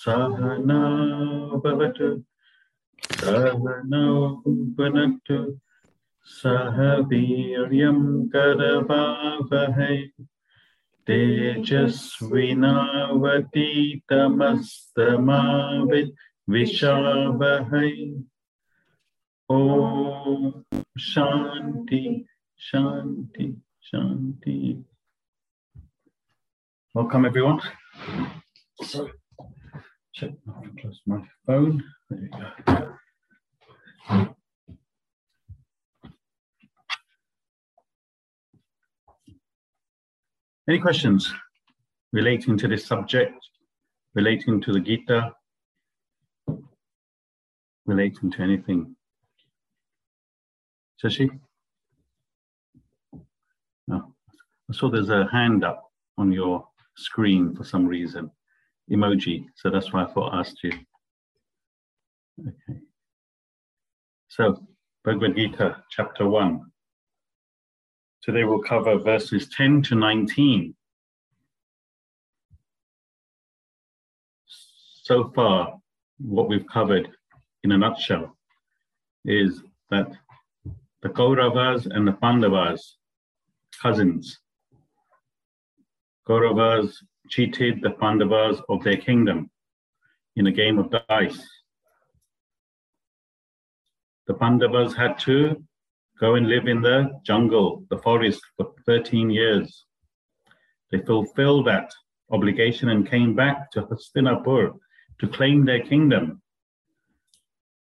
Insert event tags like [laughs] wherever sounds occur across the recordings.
सहना भवतु सहनौ भुनक्तु सह वीर्यं करवावहै। तेजस्विनावतीतमस्तमाविद्विषावहै ॐ शान्ति शान्ति। Shanti. Welcome, everyone. Sorry. Check, close my phone. There we go. Any questions relating to this subject, relating to the Gita, relating to anything? Shashi? I saw there's a hand up on your screen for some reason, emoji. So that's why I thought I asked you. Okay. So, Bhagavad Gita, chapter 1. Today we'll cover verses 10 to 19. So far, what we've covered in a nutshell is that the Kauravas and the Pandavas, cousins, Kauravas cheated the Pandavas of their kingdom in a game of dice. The Pandavas had to go and live in the jungle, the forest, for 13 years. They fulfilled that obligation and came back to Hastinapur to claim their kingdom.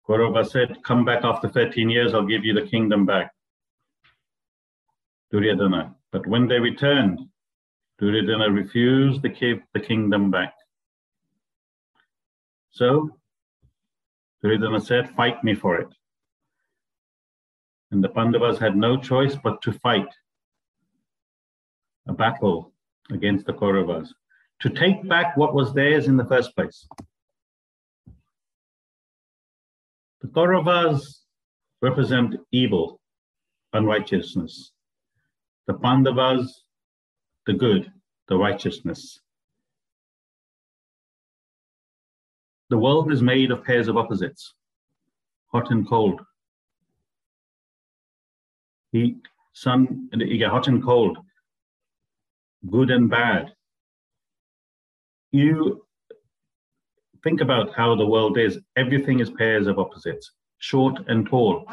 Kaurava said, Come back after 13 years, I'll give you the kingdom back. Duryodhana. But when they returned, Duryodhana refused to give the kingdom back. So Duryodhana said, Fight me for it. And the Pandavas had no choice but to fight a battle against the Kauravas to take back what was theirs in the first place. The Kauravas represent evil, unrighteousness. The Pandavas, the good, the righteousness. The world is made of pairs of opposites, hot and cold, heat, sun, and you get hot and cold, good and bad. You think about how the world is. Everything is pairs of opposites, short and tall,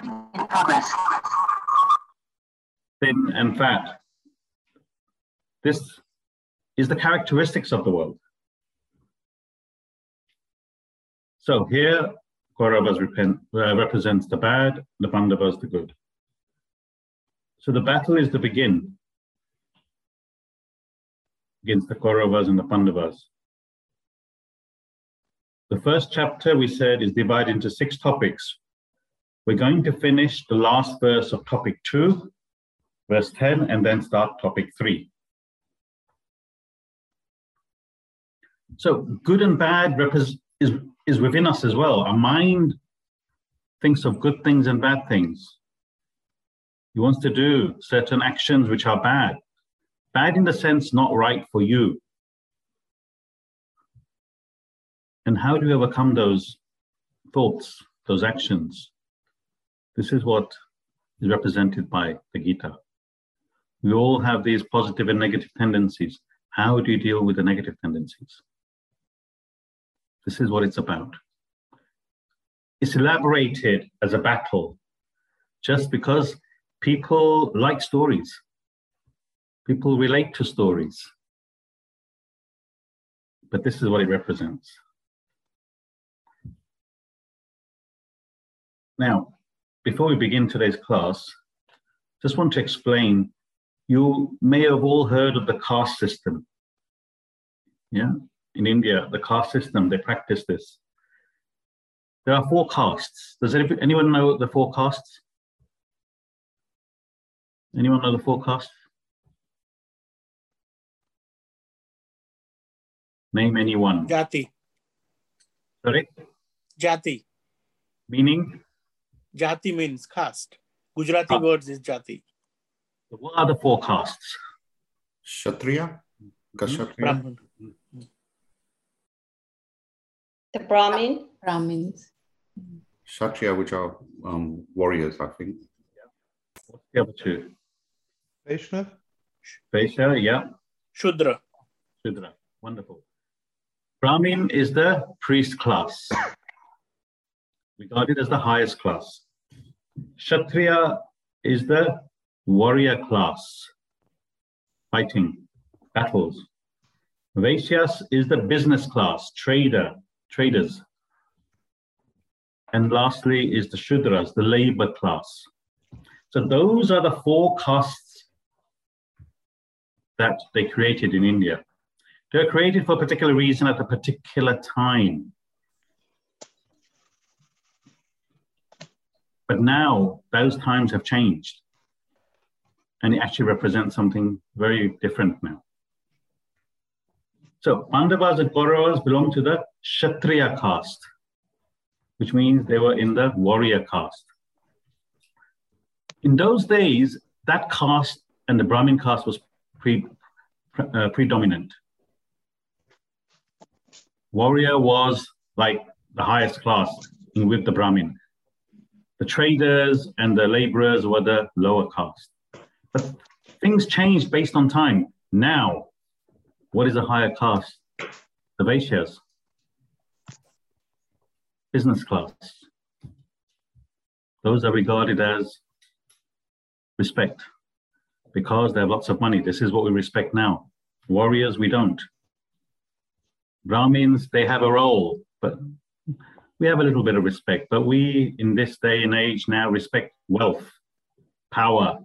thin and fat. This is the characteristics of the world. So here, Kauravas uh, represents the bad, the Pandavas the good. So the battle is to begin against the Kauravas and the Pandavas. The first chapter we said is divided into six topics. We're going to finish the last verse of topic two, verse 10, and then start topic three. So good and bad is, is within us as well. Our mind thinks of good things and bad things. He wants to do certain actions which are bad. Bad in the sense not right for you. And how do you overcome those thoughts, those actions? This is what is represented by the Gita. We all have these positive and negative tendencies. How do you deal with the negative tendencies? This is what it's about. It's elaborated as a battle just because people like stories. People relate to stories. But this is what it represents. Now, before we begin today's class, just want to explain, you may have all heard of the caste system. Yeah, in India, the caste system, they practice this. There are four castes. Does anyone know the four castes? Anyone know the forecast? Name anyone. Jati. Sorry? Jati. Meaning? Jati means caste. Gujarati ah. words is jati. So what are the four castes? Kshatriya? Kshatriya? The Brahmin. Brahmins. Kshatriya, which are um, warriors, I think. What's the other two? Vaishnav? Vaishya, yeah. Shudra. Shudra. Wonderful. Brahmin is the priest class, regarded as the highest class. Kshatriya is the warrior class, fighting battles. Vaishyas is the business class, trader, traders. And lastly is the Shudras, the labor class. So those are the four castes that they created in India. They were created for a particular reason at a particular time. But now those times have changed. And it actually represents something very different now. So Pandavas and Kauravas belong to the Kshatriya caste, which means they were in the warrior caste. In those days, that caste and the Brahmin caste was pre, uh, predominant. Warrior was like the highest class with the Brahmin. The traders and the laborers were the lower caste. But things changed based on time. Now, what is a higher caste? The Vaishyas, business class. Those are regarded as respect because they have lots of money. This is what we respect now. Warriors, we don't. Brahmins, they have a role, but we have a little bit of respect. But we, in this day and age, now respect wealth, power.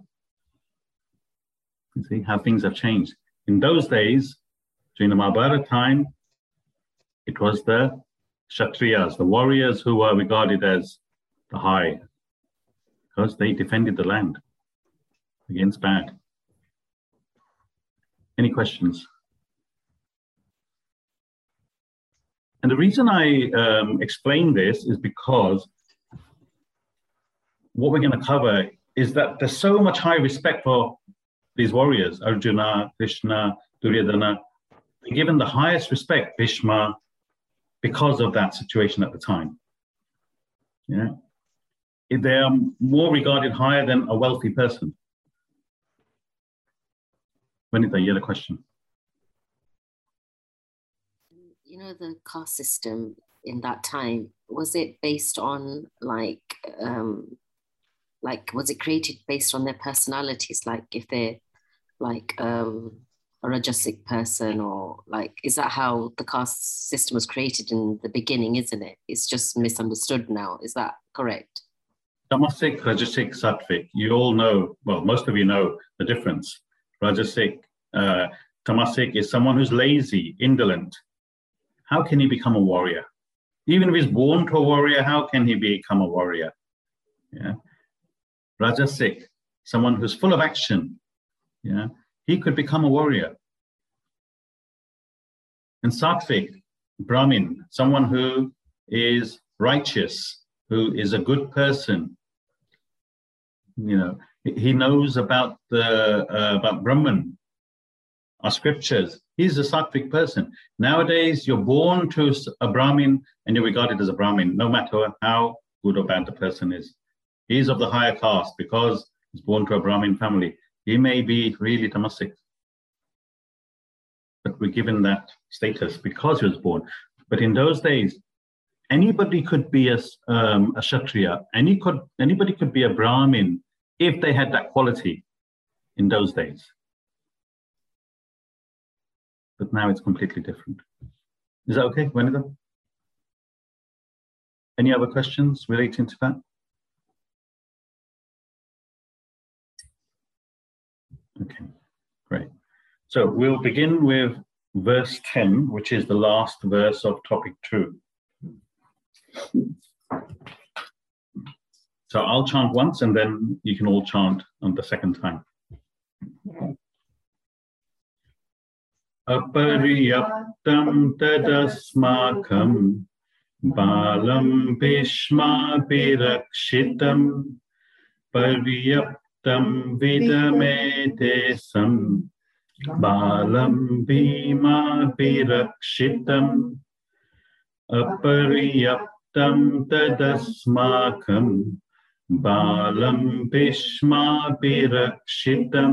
You see how things have changed. In those days, during the Mahabharata time, it was the Kshatriyas, the warriors who were regarded as the high, because they defended the land against bad. Any questions? And the reason I um, explain this is because what we're going to cover is that there's so much high respect for these warriors, Arjuna, Krishna, Duryodhana, given the highest respect, Bhishma, because of that situation at the time. Yeah. They are more regarded higher than a wealthy person. Vanita, you had a question. You know, the caste system in that time, was it based on like, um, like, was it created based on their personalities? Like, if they're like um, a rajasic person, or like, is that how the caste system was created in the beginning, isn't it? It's just misunderstood now. Is that correct? Tamasic, Rajasic, Sattvic. You all know, well, most of you know the difference. Rajasic, uh, Tamasic is someone who's lazy, indolent. How can he become a warrior? Even if he's born to a warrior, how can he become a warrior? Yeah. Rajasic, someone who's full of action. Yeah. He could become a warrior. And Sattvic, Brahmin, someone who is righteous, who is a good person. You know, he knows about the uh, about Brahman, our scriptures. He's a sattvic person. Nowadays, you're born to a Brahmin and you're regarded as a Brahmin, no matter how good or bad the person is. He's of the higher caste because he's born to a Brahmin family. He may be really tamasic, but we're given that status because he was born. But in those days, anybody could be a, um, a Kshatriya, any could, anybody could be a Brahmin if they had that quality in those days but now it's completely different. Is that okay, Vanita? Any other questions relating to that? Okay, great. So we'll begin with verse 10, which is the last verse of topic two. So I'll chant once and then you can all chant on the second time. Apariyaptam tadasmakam balam pishma pirakshitam pariyaptam balam bhima pirakshitam apariyaptam tadasmakam balam bhishma pirakshitam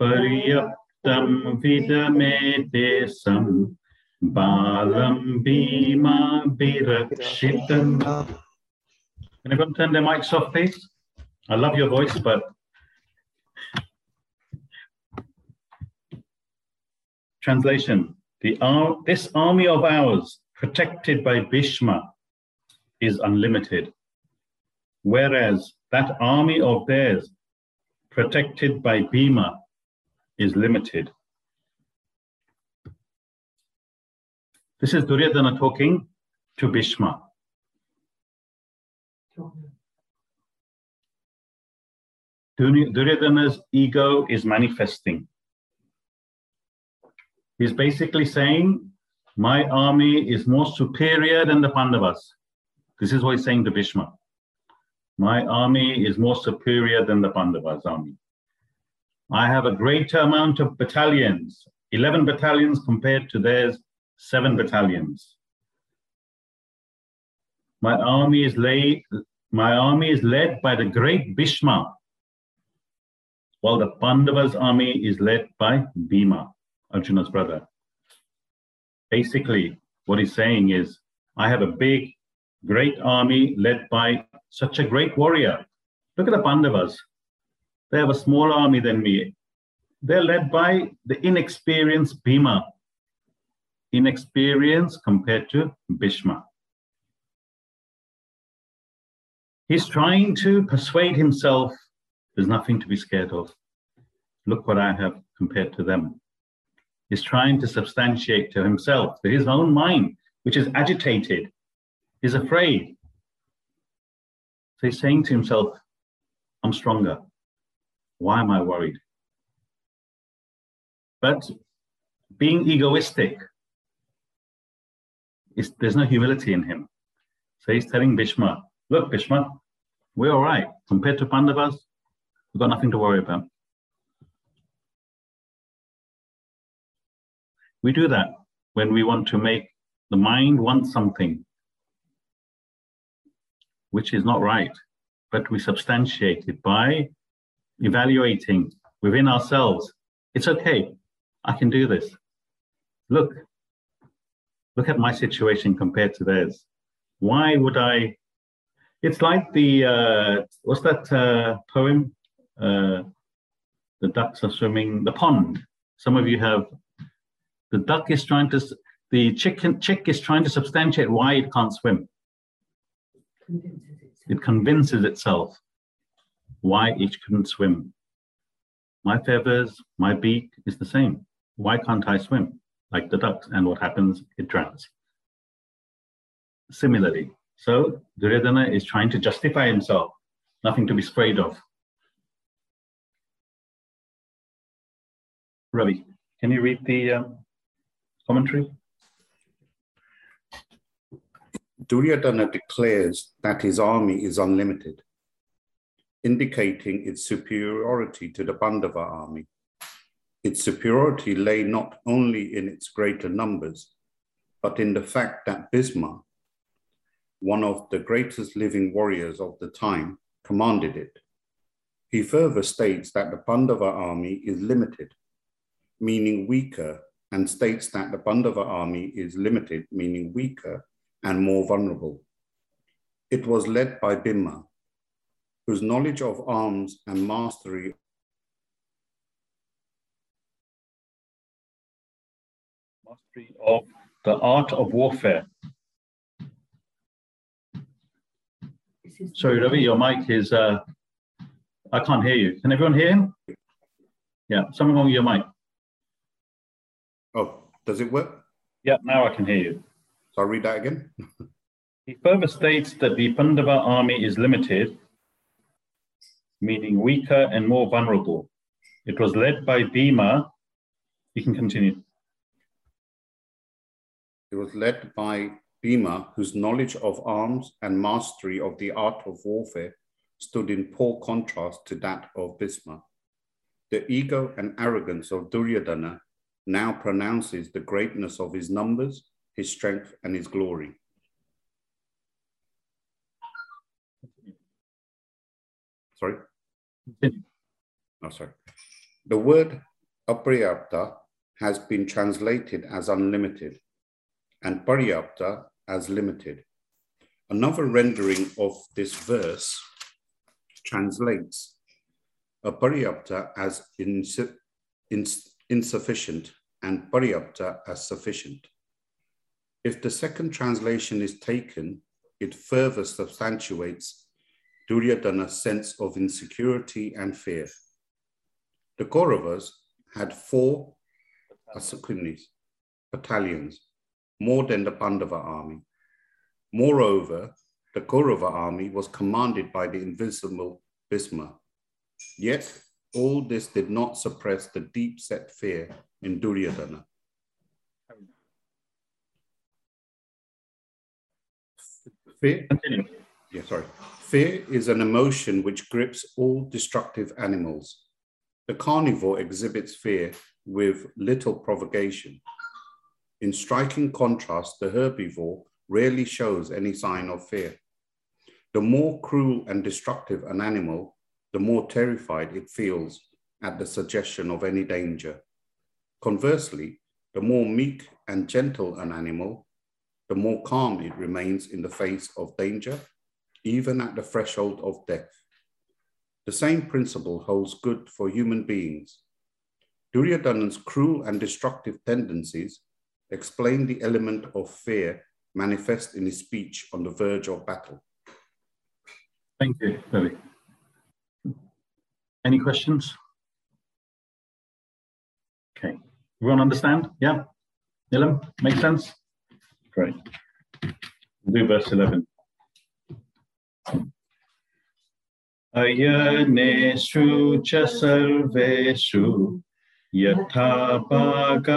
pariyaptam vidamete sam balam bhima pirakshitam can everyone turn their mics off, please? I love your voice, but translation: the ar- this army of ours, protected by Bhishma, is unlimited, whereas that army of theirs, protected by Bhima, is limited. This is Duryodhana talking to Bhishma. Duryodhana's ego is manifesting. He's basically saying, My army is more superior than the Pandavas. This is what he's saying to Bhishma. My army is more superior than the Pandavas' army. I have a greater amount of battalions, 11 battalions compared to theirs, seven battalions. My army is laid, my army is led by the great Bhishma, while the Pandavas' army is led by Bhima, Arjuna's brother. Basically, what he's saying is, I have a big, great army led by such a great warrior. Look at the Pandavas. They have a smaller army than me. They're led by the inexperienced Bhima, inexperienced compared to Bhishma. He's trying to persuade himself there's nothing to be scared of. Look what I have compared to them. He's trying to substantiate to himself, to his own mind, which is agitated, is afraid. So he's saying to himself, I'm stronger. Why am I worried? But being egoistic, is, there's no humility in him. So he's telling Bhishma, look, Bhishma, we're all right. Compared to Pandavas, we've got nothing to worry about. We do that when we want to make the mind want something which is not right, but we substantiate it by evaluating within ourselves. It's okay. I can do this. Look, look at my situation compared to theirs. Why would I it's like the uh, what's that uh, poem? Uh, the ducks are swimming the pond. Some of you have. The duck is trying to. The chicken chick is trying to substantiate why it can't swim. It convinces itself why it couldn't swim. My feathers, my beak is the same. Why can't I swim like the ducks? And what happens? It drowns. Similarly, so Duryodhana is trying to justify himself, nothing to be afraid of. Ravi, can you read the um, commentary? Duryodhana declares that his army is unlimited, indicating its superiority to the Pandava army. Its superiority lay not only in its greater numbers, but in the fact that Bhisma, one of the greatest living warriors of the time, commanded it. He further states that the Pandava army is limited, meaning weaker, and states that the Pandava army is limited, meaning weaker and more vulnerable. It was led by Bhima, whose knowledge of arms and mastery mastery of the art of warfare Sorry, Ravi, your mic is, uh, I can't hear you. Can everyone hear him? Yeah, something wrong with your mic. Oh, does it work? Yeah, now I can hear you. So I'll read that again. [laughs] he further states that the Pandava army is limited, meaning weaker and more vulnerable. It was led by Bhima. You can continue. It was led by Bhima, whose knowledge of arms and mastery of the art of warfare stood in poor contrast to that of Bhishma. The ego and arrogance of Duryodhana now pronounces the greatness of his numbers, his strength, and his glory. Sorry? Oh, sorry. The word apriyapta has been translated as unlimited and paryapta as limited. Another rendering of this verse translates aparyapta as ins ins insufficient and paryapta as sufficient. If the second translation is taken, it further substantiates Duryodhana's sense of insecurity and fear. The Kauravas had four akshauhinis, battalions, more than the Pandava army. Moreover, the Kaurava army was commanded by the invincible Bhisma. Yet, all this did not suppress the deep set fear in Duryodhana. Fear? Continue. Yeah, sorry. Fear is an emotion which grips all destructive animals. The carnivore exhibits fear with little provocation. In striking contrast, the herbivore rarely shows any sign of fear. The more cruel and destructive an animal, the more terrified it feels at the suggestion of any danger. Conversely, the more meek and gentle an animal, the more calm it remains in the face of danger even at the threshold of death. The same principle holds good for human beings. Duryodhana's cruel and destructive tendencies explain the element of fear manifest in his speech on the verge of battle. Thank you, Ravi. Any questions? Okay, everyone understand? Yeah? Nilam, make sense? Great. We'll do verse 11. अयनेषु च सर्वेषु यथा भागमविष्टितः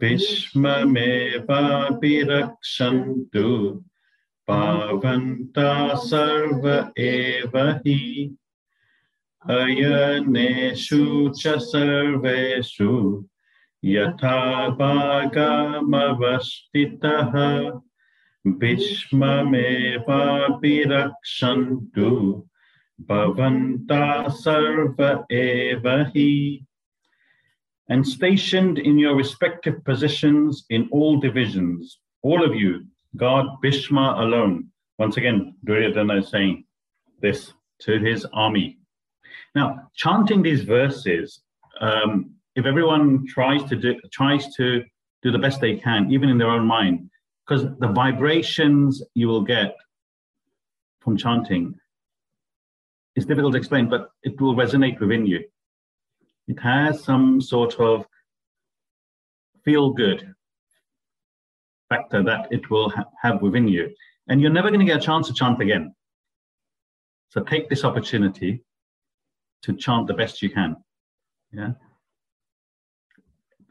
भीष्ममेवापि रक्षन्तु पावन्ता सर्व एव हि अयनेषु च सर्वेषु यथा भागमवस्थितः भीष्ममेवापि रक्षन्तु भवन्तः सर्व एव हि and stationed in your respective positions in all divisions, all of you, guard Bhishma alone. Once again, Duryodhana is saying this to his army. Now, chanting these verses, um, if everyone tries to do tries to do the best they can, even in their own mind, because the vibrations you will get from chanting is difficult to explain, but it will resonate within you. It has some sort of feel good factor that it will ha- have within you. And you're never going to get a chance to chant again. So take this opportunity to chant the best you can. Yeah.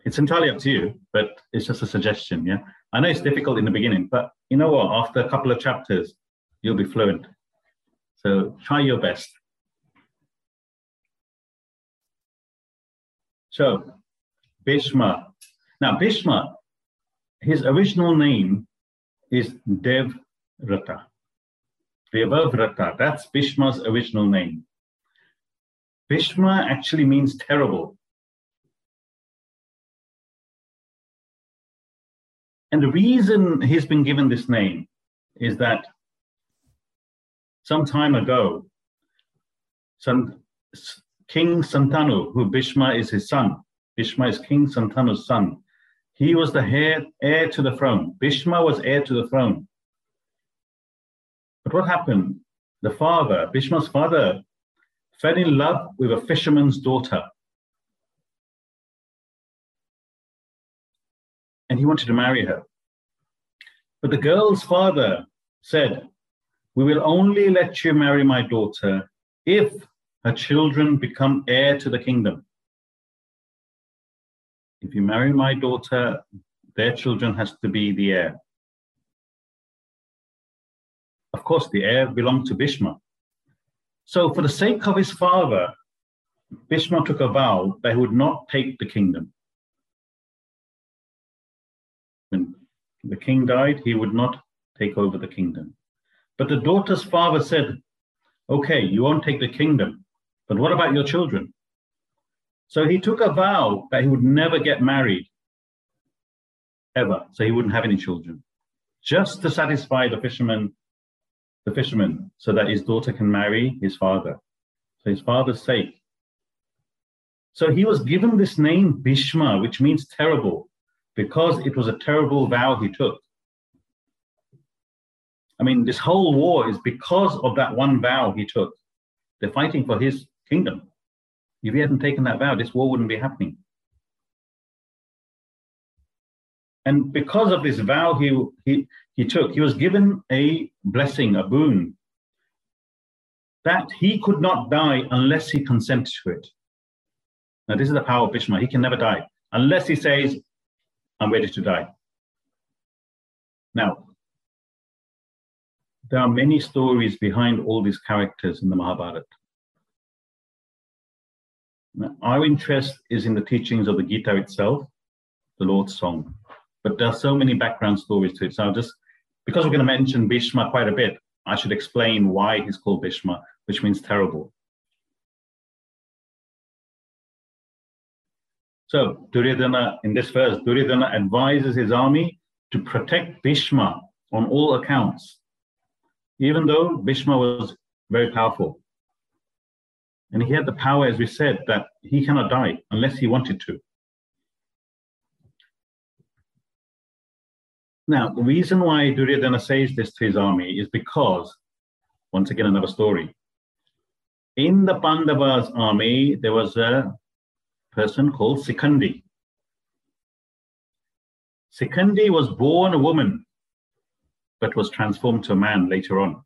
It's entirely up to you, but it's just a suggestion. Yeah. I know it's difficult in the beginning, but you know what? After a couple of chapters, you'll be fluent. So try your best. So, Bhishma. Now, Bhishma, his original name is Devrata. Devavrata, that's Bhishma's original name. Bhishma actually means terrible. And the reason he's been given this name is that some time ago, some, King Santanu, who Bhishma is his son, Bhishma is King Santanu's son, he was the heir, heir to the throne. Bhishma was heir to the throne. But what happened? The father, Bhishma's father, fell in love with a fisherman's daughter. and he wanted to marry her. But the girl's father said, We will only let you marry my daughter if her children become heir to the kingdom. If you marry my daughter, their children has to be the heir. Of course, the heir belonged to Bhishma. So, for the sake of his father, Bhishma took a vow that he would not take the kingdom. When the king died, he would not take over the kingdom. But the daughter's father said, Okay, you won't take the kingdom, but what about your children? So he took a vow that he would never get married, ever. So he wouldn't have any children, just to satisfy the fisherman, the fisherman, so that his daughter can marry his father. For his father's sake. So he was given this name Bhishma, which means terrible, because it was a terrible vow he took. I mean, this whole war is because of that one vow he took. They're fighting for his kingdom. If he hadn't taken that vow, this war wouldn't be happening. And because of this vow he, he, he took, he was given a blessing, a boon, that he could not die unless he consented to it. Now, this is the power of Bhishma. He can never die unless he says, I'm ready to die. Now, there are many stories behind all these characters in the Mahabharata. Now, our interest is in the teachings of the Gita itself, the Lord's song. But there are so many background stories to it. So I'll just, because we're going to mention Bhishma quite a bit, I should explain why he's called Bhishma, which means terrible. So Duryodhana, in this verse, Duryodhana advises his army to protect Bhishma on all accounts, even though Bhishma was very powerful. And he had the power, as we said, that he cannot die unless he wanted to. Now, the reason why Duryodhana says this to his army is because, once again, another story. In the Pandavas' army, there was a person called Sikandi. Sikandi was born a woman, but was transformed to a man later on.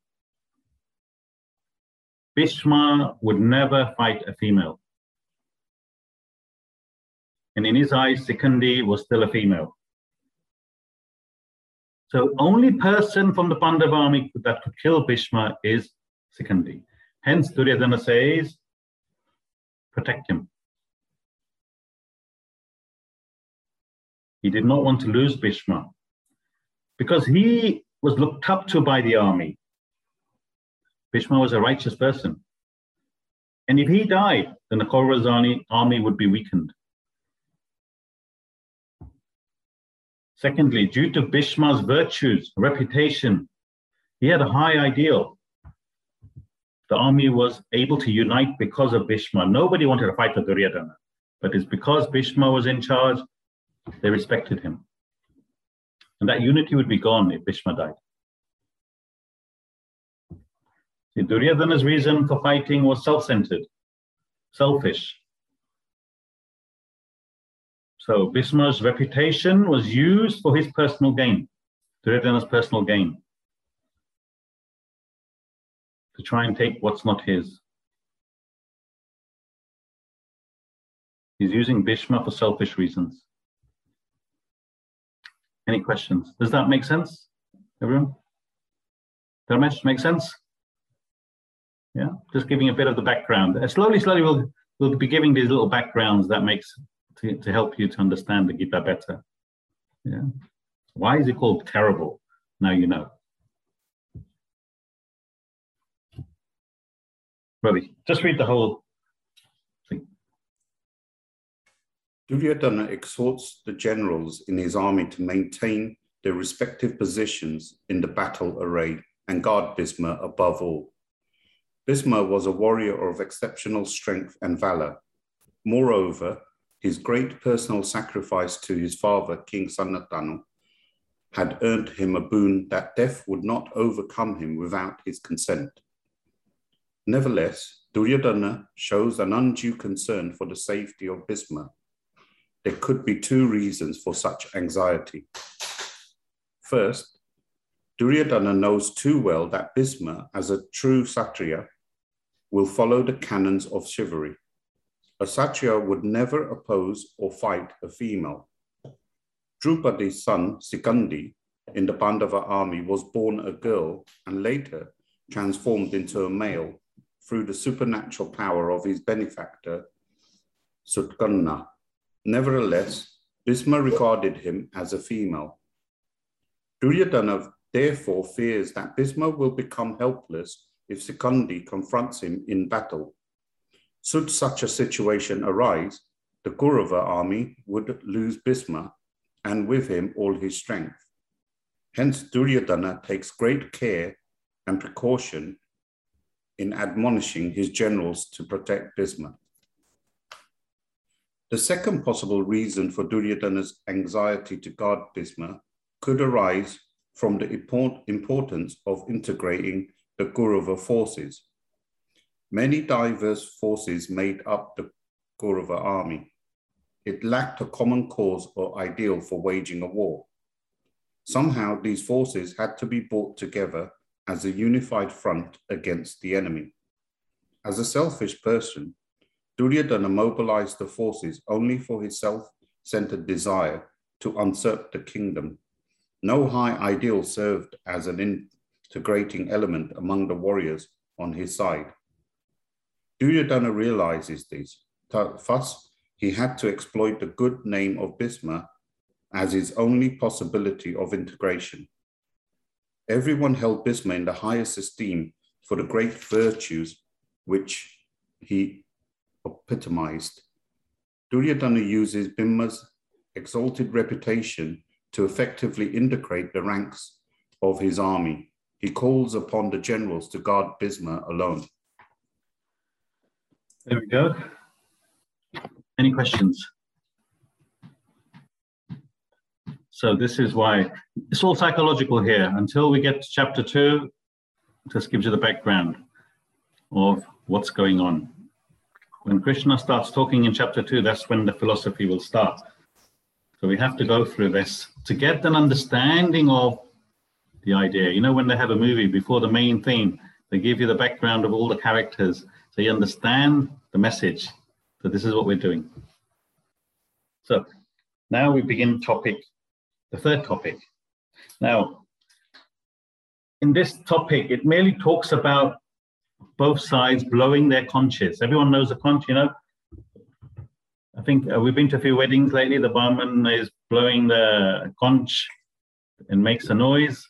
Bhishma would never fight a female. And in his eyes, Sikandi was still a female. So only person from the Pandav army that could kill Bhishma is Sikandi. Hence Duryodhana says, protect him. He did not want to lose Bhishma because he was looked up to by the army. Bhishma was a righteous person. And if he died, then the Kauravas army would be weakened. Secondly, due to Bhishma's virtues, reputation, he had a high ideal. The army was able to unite because of Bhishma. Nobody wanted to fight with Duryodhana, but it's because Bhishma was in charge they respected him. And that unity would be gone if Bhishma died. See, Duryodhana's reason for fighting was self centered, selfish. So Bhishma's reputation was used for his personal gain, Duryodhana's personal gain, to try and take what's not his. He's using Bhishma for selfish reasons. Any questions? Does that make sense, everyone? Dharmesh, make sense? Yeah, just giving a bit of the background. Uh, slowly, slowly, we'll we'll be giving these little backgrounds that makes to, to help you to understand the Gita better. Yeah. Why is it called terrible? Now you know. Ravi, just read the whole thing. Duryodhana exhorts the generals in his army to maintain their respective positions in the battle array and guard Bhishma above all. Bhishma was a warrior of exceptional strength and valor. Moreover, his great personal sacrifice to his father, King Sanatanu, had earned him a boon that death would not overcome him without his consent. Nevertheless, Duryodhana shows an undue concern for the safety of Bhishma there could be two reasons for such anxiety. First, Duryodhana knows too well that Bhishma, as a true Kshatriya, will follow the canons of chivalry. A Kshatriya would never oppose or fight a female. Draupadi's son, Sikandi, in the Pandava army was born a girl and later transformed into a male through the supernatural power of his benefactor, Sutkarna. Nevertheless, Bhisma regarded him as a female. Duryodhana therefore fears that Bhisma will become helpless if Sikandi confronts him in battle. Should such a situation arise, the Kaurava army would lose Bhisma and with him all his strength. Hence, Duryodhana takes great care and precaution in admonishing his generals to protect Bhisma. The second possible reason for Duryodhana's anxiety to guard Bhisma could arise from the importance of integrating the Kaurava forces. Many diverse forces made up the Kaurava army. It lacked a common cause or ideal for waging a war. Somehow, these forces had to be brought together as a unified front against the enemy. As a selfish person, Duryodhana mobilized the forces only for his self-centered desire to usurp the kingdom. No high ideal served as an integrating element among the warriors on his side. Duryodhana realizes this. Thus, he had to exploit the good name of Bhisma as his only possibility of integration. Everyone held Bhisma in the highest esteem for the great virtues which he epitomized. Duryodhana uses Bhisma's exalted reputation to effectively integrate the ranks of his army. He calls upon the generals to guard Bhisma alone. There we go. Any questions? So this is why it's all psychological here. Until we get to chapter two, just gives you the background of what's going on. When Krishna starts talking in chapter two, that's when the philosophy will start. So we have to go through this to get an understanding of the idea. You know, when they have a movie before the main theme, they give you the background of all the characters so you understand the message. that this is what we're doing. So now we begin topic the third topic. Now, in this topic, it merely talks about both sides blowing their conches. Everyone knows a conch, you know? I think uh, we've been to a few weddings lately. The barman is blowing the conch and makes a noise.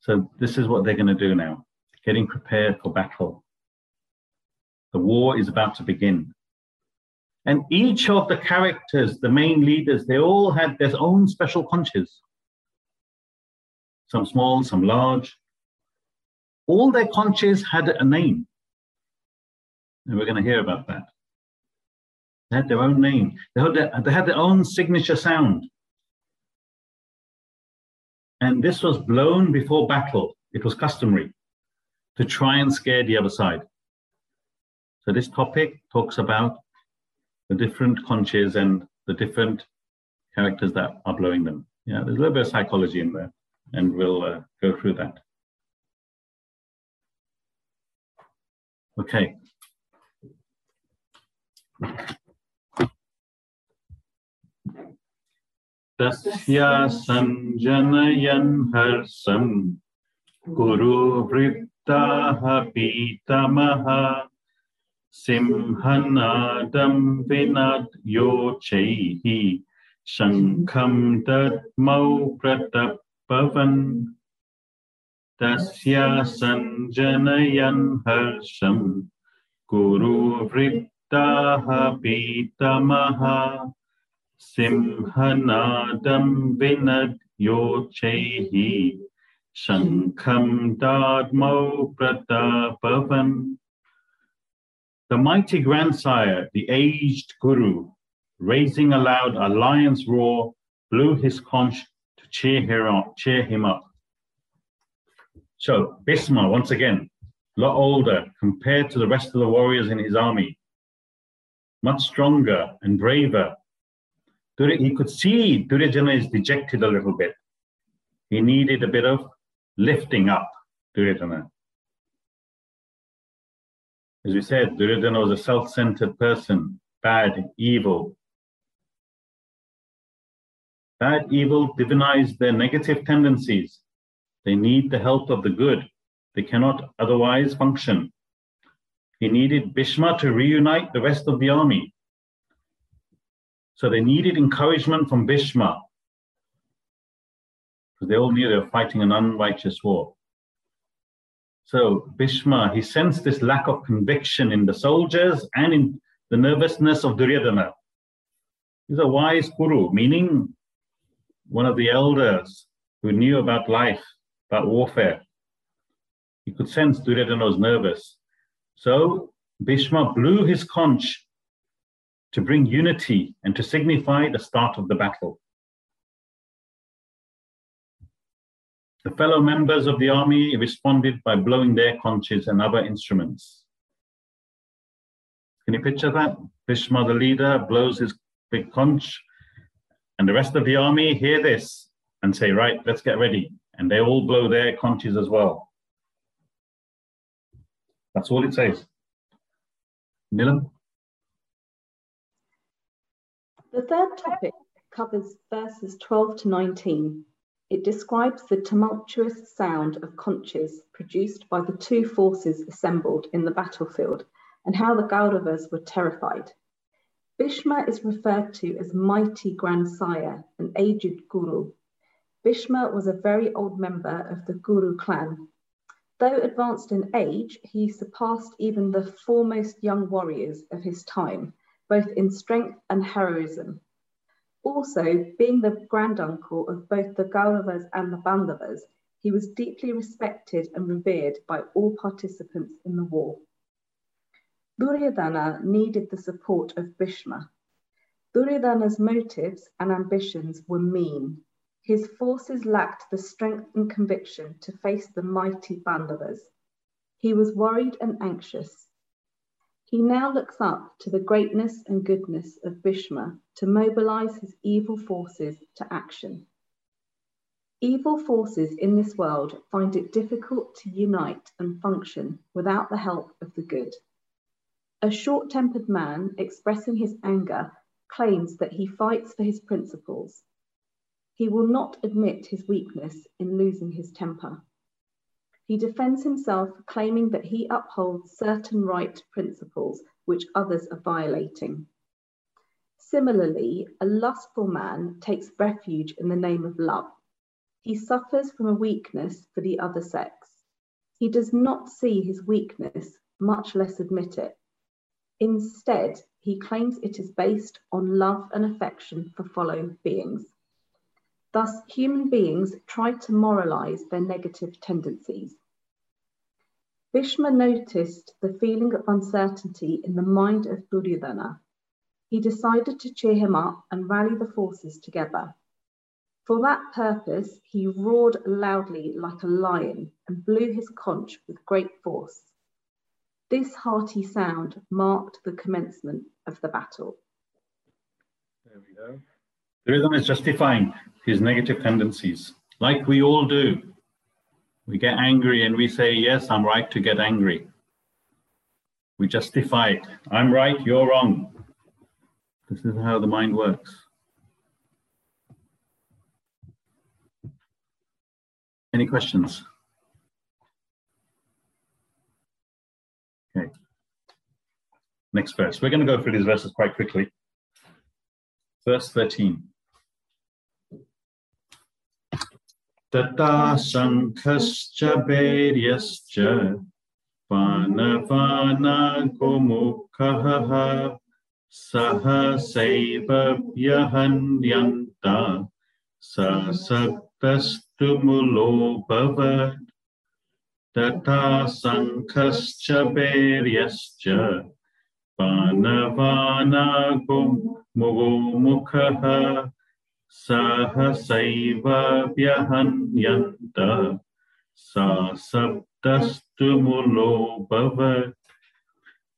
So this is what they're going to do now, getting prepared for battle. The war is about to begin. And each of the characters, the main leaders, they all had their own special conches. Some small, some large. All their conches had a name. And we're going to hear about that. They had their own name. They had their, they had their own signature sound. And this was blown before battle. It was customary to try and scare the other side. So this topic talks about the different conches and the different characters that are blowing them. Yeah, there's a little bit of psychology in there, and we'll uh, go through that. Okay. तस्या सञ्जनयन् हर्षं कुरु वृत्ताः पीतमः सिंहनादं विनाद्योचैः शङ्खं दद्मौ प्रतपवन् तस्या सञ्जनयन् हर्षं कुरु वृत्ताः पीतमः सिंहनादं विनद्योचैः शङ्खं दाद्मौ प्रतापवन् the mighty grandsire, the aged guru, raising aloud a lion's roar, blew his conch to cheer, her up, cheer him up. So Bhisma, once again, a lot older compared to the rest of the warriors in his army, much stronger and braver. He could see Duryodhana is dejected a little bit. He needed a bit of lifting up Duryodhana. As we said, Duryodhana was a self centered person, bad, evil. Bad, evil divinize their negative tendencies. They need the help of the good. They cannot otherwise function. He needed Bhishma to reunite the rest of the army. So they needed encouragement from Bhishma because they all knew they were fighting an unrighteous war. So Bhishma, he sensed this lack of conviction in the soldiers and in the nervousness of Duryodhana. He's a wise guru, meaning one of the elders who knew about life, about warfare. He could sense Duryodhana was nervous. So Bhishma blew his conch to bring unity and to signify the start of the battle. The fellow members of the army responded by blowing their conches and other instruments. Can you picture that? Bhishma, the leader, blows his big conch, and the rest of the army hear this and say, Right, let's get ready. And they all blow their conches as well. That's all it says. Nilam? The third topic covers verses 12 to 19. It describes the tumultuous sound of conches produced by the two forces assembled in the battlefield and how the Kauravas were terrified. Bhishma is referred to as mighty grandsire, an aged Kuru. Bhishma was a very old member of the Kuru clan. Though advanced in age, he surpassed even the foremost young warriors of his time, both in strength and heroism. Also, being the granduncle of both the Kauravas and the Pandavas, he was deeply respected and revered by all participants in the war. Duryodhana needed the support of Bhishma. Duryodhana's motives and ambitions were mean. His forces lacked the strength and conviction to face the mighty Pandavas. He was worried and anxious. He now looks up to the greatness and goodness of Bhishma to mobilize his evil forces to action. Evil forces in this world find it difficult to unite and function without the help of the good. A short tempered man expressing his anger claims that he fights for his principles. He will not admit his weakness in losing his temper. He defends himself, claiming that he upholds certain right principles which others are violating. Similarly, a lustful man takes refuge in the name of love. He suffers from a weakness for the other sex. He does not see his weakness, much less admit it. Instead, he claims it is based on love and affection for fellow beings. Thus, human beings try to moralize their negative tendencies. Bhishma noticed the feeling of uncertainty in the mind of Duryodhana. He decided to cheer him up and rally the forces together. For that purpose, he roared loudly like a lion and blew his conch with great force. This hearty sound marked the commencement of the battle. There we go. Duryodhana is justifying his negative tendencies, like we all do. We get angry and we say, Yes, I'm right to get angry. We justify it. I'm right, you're wrong. This is how the mind works. Any questions? Okay. Next verse. We're going to go through these verses quite quickly. Verse 13. तथा शङ्खश्च वैर्यश्च पानपानागोमुखः सहसैव व्यहन्यन्त ससक्तस्तु मूलोऽभवत् तथा शङ्खश्च वैर्यश्च पानपानागोमुखः सहसैव व्यहन्यन्त सा सप्तस्तु मूलोऽभवत्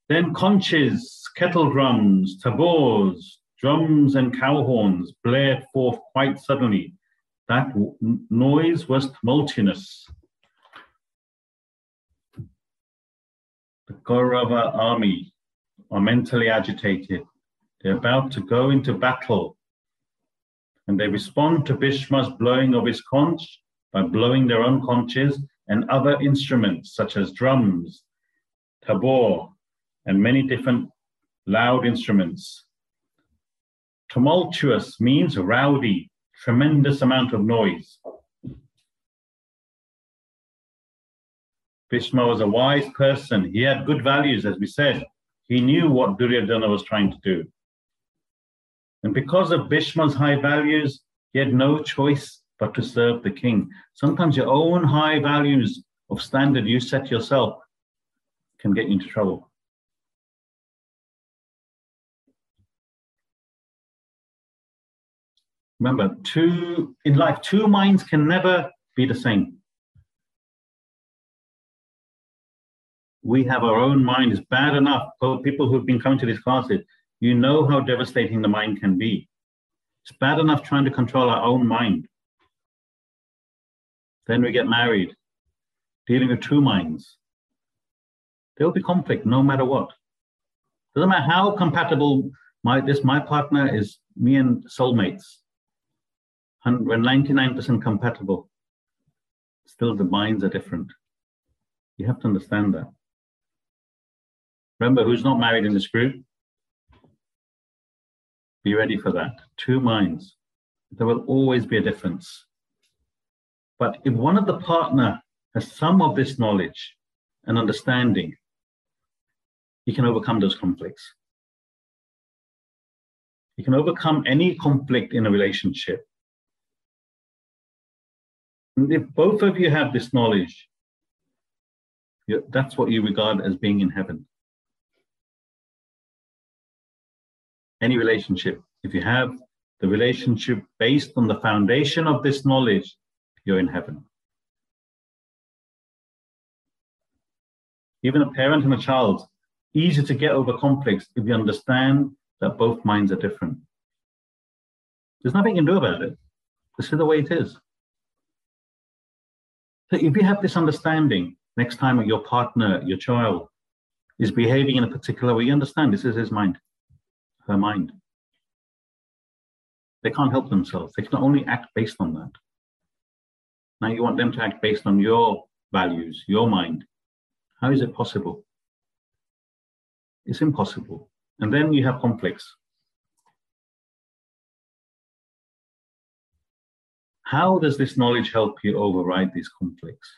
Then conches, kettle drums, tabors, drums and cow horns blared forth quite suddenly. That noise was tumultuous. The Kaurava army are mentally agitated. They're about to go into battle and they respond to Bhishma's blowing of his conch by blowing their own conches and other instruments such as drums, tabor, and many different loud instruments. Tumultuous means rowdy, tremendous amount of noise. Bhishma was a wise person. He had good values, as we said. He knew what Duryodhana was trying to do. And because of Bhishma's high values, he had no choice but to serve the king. Sometimes your own high values of standard you set yourself can get you into trouble. Remember, two in life, two minds can never be the same. We have our own mind. It's bad enough. For people who've been coming to these classes, you know how devastating the mind can be. It's bad enough trying to control our own mind. Then we get married, dealing with two minds. There will be conflict no matter what. Doesn't matter how compatible my this my partner is, me and soulmates we're 99% compatible. Still, the minds are different. You have to understand that. Remember, who's not married in this group? Be ready for that. Two minds. There will always be a difference. But if one of the partner has some of this knowledge and understanding, you can overcome those conflicts. You can overcome any conflict in a relationship and if both of you have this knowledge, that's what you regard as being in heaven. Any relationship, if you have the relationship based on the foundation of this knowledge, you're in heaven. Even a parent and a child, easy to get over conflicts if you understand that both minds are different. There's nothing you can do about it. This is the way it is. So if you have this understanding, next time your partner, your child, is behaving in a particular way, you understand this is his mind, her mind. They can't help themselves. They can only act based on that. Now you want them to act based on your values, your mind. How is it possible? It's impossible. And then you have conflicts. How does this knowledge help you override these conflicts?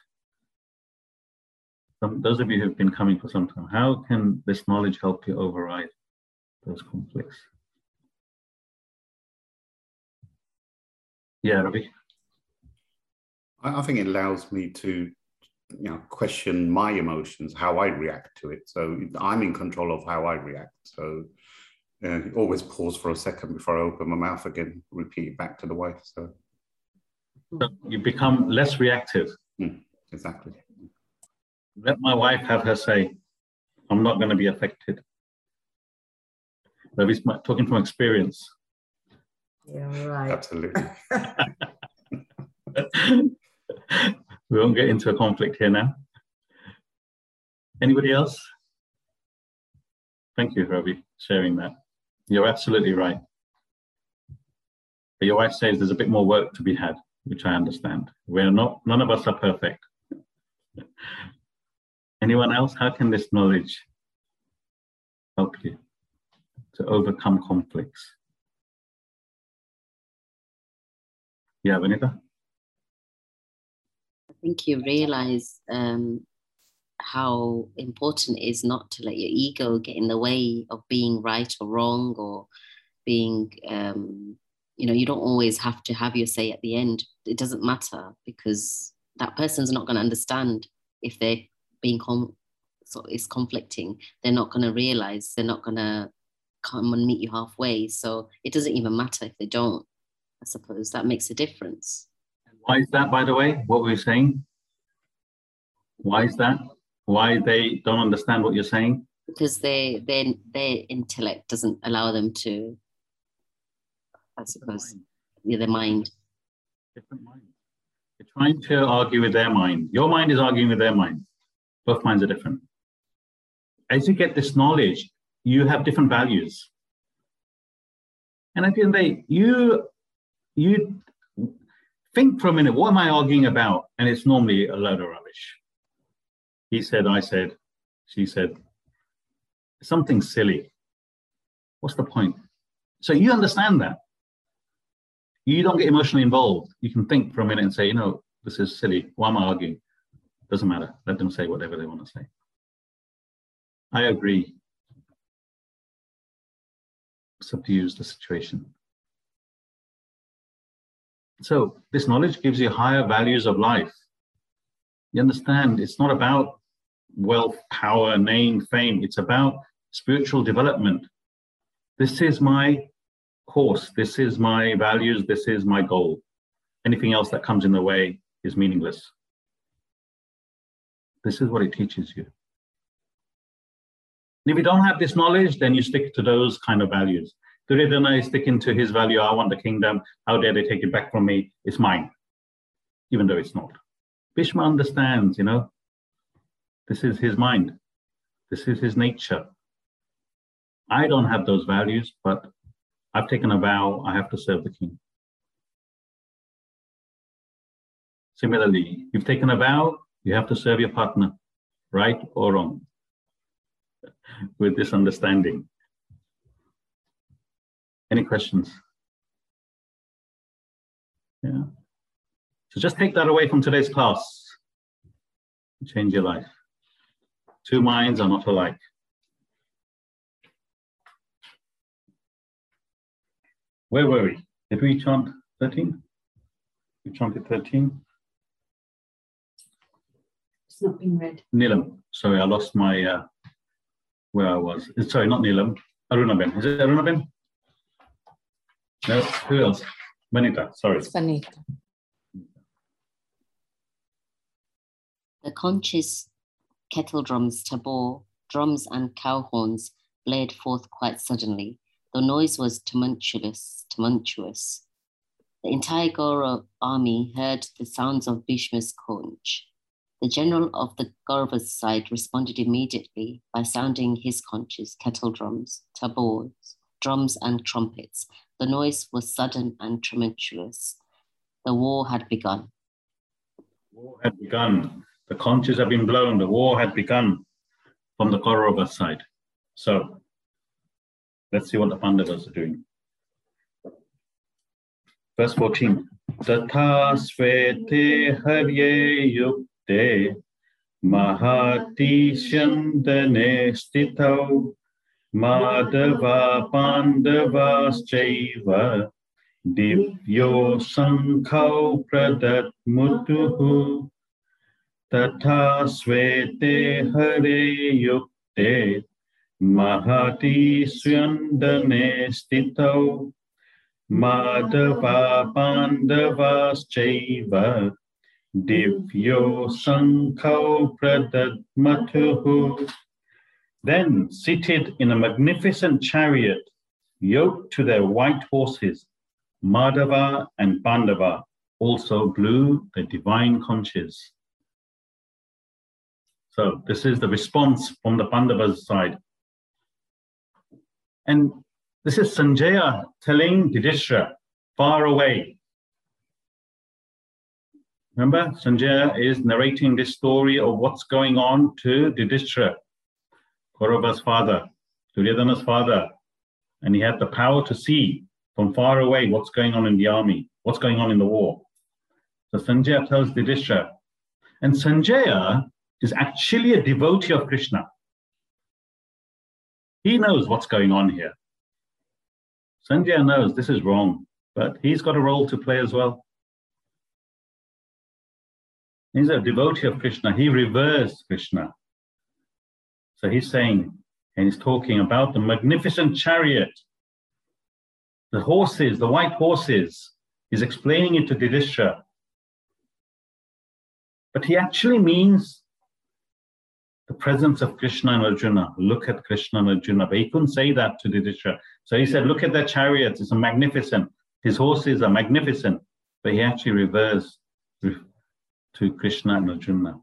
Some, those of you who've been coming for some time, how can this knowledge help you override those conflicts? Yeah, Ravi. I, think it allows me to you know question my emotions how i react to it so i'm in control of how i react so uh, always pause for a second before i open my mouth again repeat it back to the wife so so you become less reactive. Mm, exactly. Let my wife have her say. I'm not going to be affected. But he's talking from experience. Yeah, right. Absolutely. [laughs] we won't get into a conflict here now. Anybody else? Thank you, Ravi, sharing that. You're absolutely right. But your wife says there's a bit more work to be had which I understand. We're not, none of us are perfect. Anyone else? How can this knowledge help you to overcome conflicts? Yeah, Vanita? I think you realize um, how important it is not to let your ego get in the way of being right or wrong or being um, you know you don't always have to have your say at the end it doesn't matter because that person's not going to understand if they're being com- so it's conflicting they're not going to realize they're not going to come and meet you halfway so it doesn't even matter if they don't i suppose that makes a difference why is that by the way what we're saying why is that why they don't understand what you're saying because they their their intellect doesn't allow them to I suppose. Yeah, their mind. Different mind. You're trying to argue with their mind. Your mind is arguing with their mind. Both minds are different. As you get this knowledge, you have different values. And at the end of the day, you you think for a minute, what am I arguing about? And it's normally a load of rubbish. He said, I said, she said, something silly. What's the point? So you understand that. You don't get emotionally involved. You can think for a minute and say, you know, this is silly. Why am I arguing? Doesn't matter. Let them say whatever they want to say. I agree. Subdues the situation. So this knowledge gives you higher values of life. You understand, it's not about wealth, power, name, fame. It's about spiritual development. This is my course. This is my values. This is my goal. Anything else that comes in the way is meaningless. This is what it teaches you. And if you don't have this knowledge, then you stick to those kind of values. Duryodhana is sticking to his value. I want the kingdom. How dare they take it back from me? It's mine, even though it's not. Bhishma understands, you know, this is his mind. This is his nature. I don't have those values, but I've taken a vow, I have to serve the king. Similarly, you've taken a vow, you have to serve your partner, right or wrong, [laughs] with this understanding. Any questions? Yeah. So just take that away from today's class. Change your life. Two minds are not alike. Where were we? Did we chant 13? We chanted 13. It's not been read. Nilam. Sorry, I lost my uh, where I was. Uh, sorry, not Nilam. Arunaben. Is it Arunaben? No, who else? Vanita, sorry. It's Vanita. The conches, kettle drums, tabor, drums, and cow horns blared forth quite suddenly. The noise was tumultuous, tumultuous. The entire Kaurav army heard the sounds of Bhishma's conch. The general of the Kauravas side responded immediately by sounding his conches, kettle drums, tabors, drums, and trumpets. The noise was sudden and tumultuous. The war had begun. War had begun. The conches had been blown. The war had begun from the Kaurava side. So let's see what the Pandavas are doing. Verse 14. Tatha svete harye yukte ते महातीशन्दने स्थितौ माधवा पाण्डवाश्चैव दिव्यो शङ्खौ प्रदत्मुतुः तथा श्वेते हरे युक्ते महतीष्वन्दने स्थितौ Madhava पाण्डवाश्चैव Divyo Sankhau Pradadmatuhu. Then, seated in a magnificent chariot, yoked to their white horses, Madhava and Pandava also blew the divine conches. So, this is the response from the Pandava's side. And this is Sanjaya telling Dhritarashtra, far away, Remember, Sanjaya is narrating this story of what's going on to Yudhishthira, Kaurava's father, Duryodhana's father. And he had the power to see from far away what's going on in the army, what's going on in the war. So Sanjaya tells Yudhishthira. And Sanjaya is actually a devotee of Krishna. He knows what's going on here. Sanjaya knows this is wrong, but he's got a role to play as well. He's a devotee of Krishna. He reveres Krishna. So he's saying, and he's talking about the magnificent chariot, the horses, the white horses. He's explaining it to Yudhishthira. But he actually means the presence of Krishna and Arjuna. Look at Krishna and Arjuna. But he couldn't say that to Yudhishthira. So he said, look at their chariots. It's magnificent. His horses are magnificent. But he actually reversed to Krishna and Arjuna.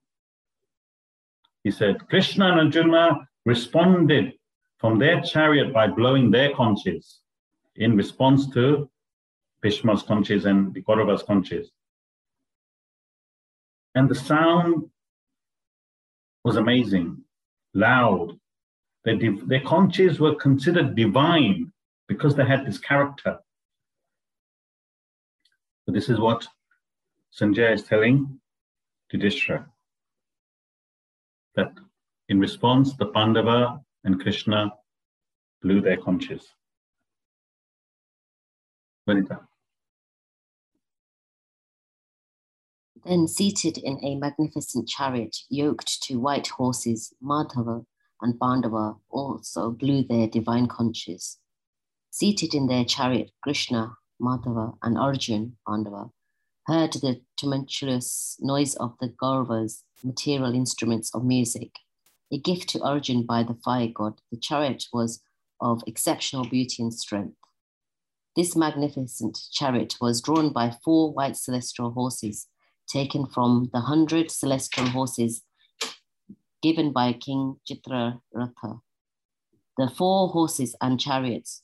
He said, Krishna and Arjuna responded from their chariot by blowing their conches in response to Bhishma's conches and the Kauravas' conches. And the sound was amazing, loud. Their, their conches were considered divine because they had this character. So this is what Sanjay is telling Yudhishthira. That in response, the Pandava and Krishna blew their conches. Vanita. Then, seated in a magnificent chariot yoked to white horses, Madhava and Pandava also blew their divine conches. Seated in their chariot, Krishna, Madhava, and Arjun, Pandava, heard the tumultuous noise of the Kauravas, material instruments of music. A gift to Arjun by the fire god, the chariot was of exceptional beauty and strength. This magnificent chariot was drawn by four white celestial horses, taken from the hundred celestial horses given by King Chitraratha. The four horses and chariots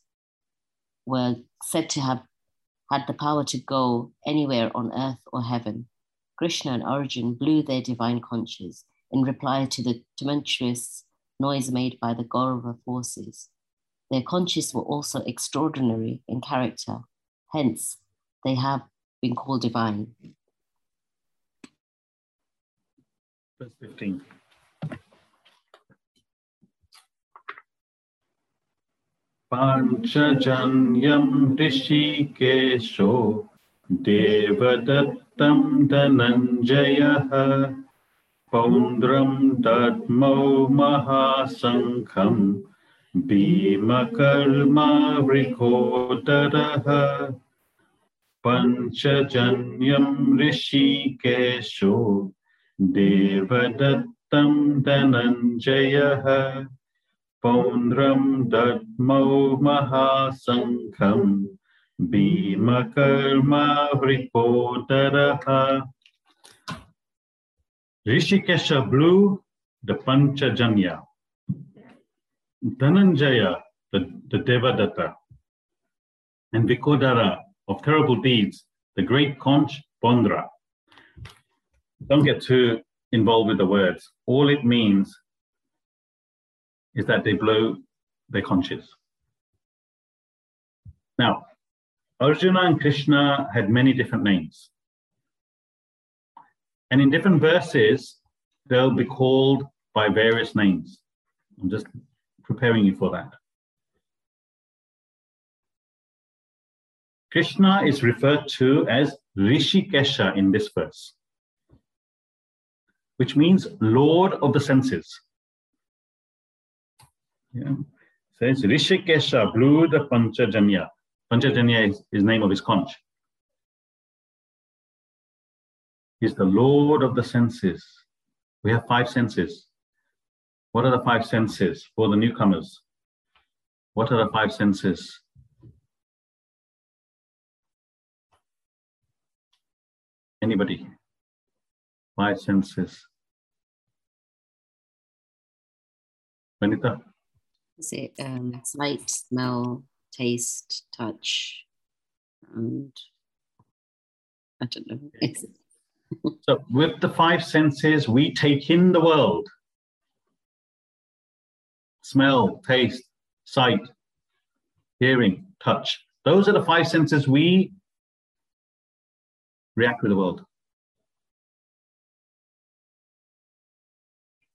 were said to have had the power to go anywhere on earth or heaven. Krishna and Arjun blew their divine conches in reply to the tumultuous noise made by the Kaurava forces. Their conches were also extraordinary in character, hence, they have been called divine. Verse 15. पाञ्चजन्यं ऋषिकेशो देवदत्तं Dhananjay पौन्द्रं दद्मौ महासङ्खं भीमकर्मावृकोदरः पञ्चजन्यं ऋषिकेशो देवदत्तं Dhananjay. पौन्द्रं दद्मौ महासङ्घम् भीमकर्मा Rishi Rishikesha Blew the Panchajanya. Dhananjaya the, the Devadatta. And Vrikodara, of terrible deeds, the great conch Pondra. Don't get too involved with the words. All it means is that they blow their conches. Now, Arjuna and Krishna had many different names. And in different verses, they'll be called by various names. I'm just preparing you for that. Krishna is referred to as Rishikesha in this verse, which means Lord of the senses. Says Rishikesha blew the Panchajanya. Panchajanya is his name of his conch. He's the Lord of the senses. We have five senses. What are the five senses for the newcomers? What are the five senses? Anybody? Five senses. Vanita? Is it um, sight, smell, taste, touch, and I don't know. [laughs] So with the five senses, we take in the world. Smell, taste, sight, hearing, touch. Those are the five senses we react with the world.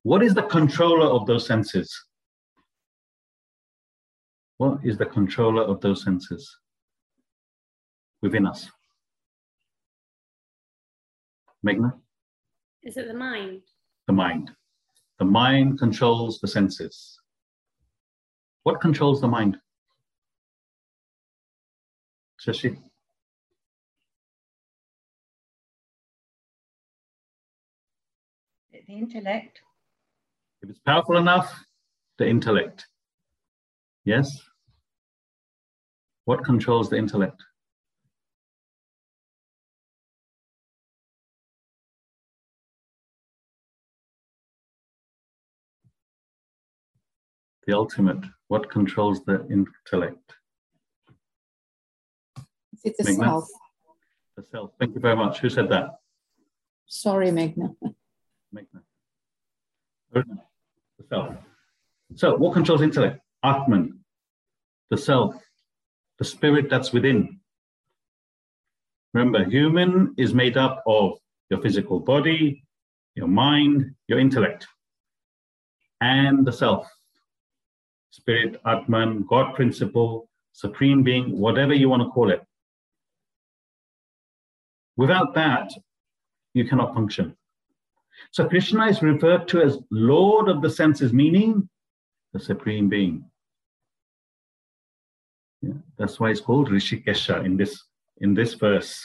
What is the controller of those senses? What is the controller of those senses within us? Meghna? Is it the mind? The mind. The mind controls the senses. What controls the mind? Shashi? The intellect. If it's powerful enough, the intellect. Yes? What controls the intellect? The ultimate. What controls the intellect? It's it the Meghna? self? The self. Thank you very much. Who said that? Sorry. Meghna. Arjuna, The self. So, what controls intellect? Atman, the self, the spirit that's within. Remember, human is made up of your physical body, your mind, your intellect, and the self. Spirit, Atman, God principle, supreme being, whatever you want to call it. Without that, you cannot function. So Krishna is referred to as Lord of the senses, meaning the supreme being. Yeah, that's why it's called Rishikesha in this in this verse.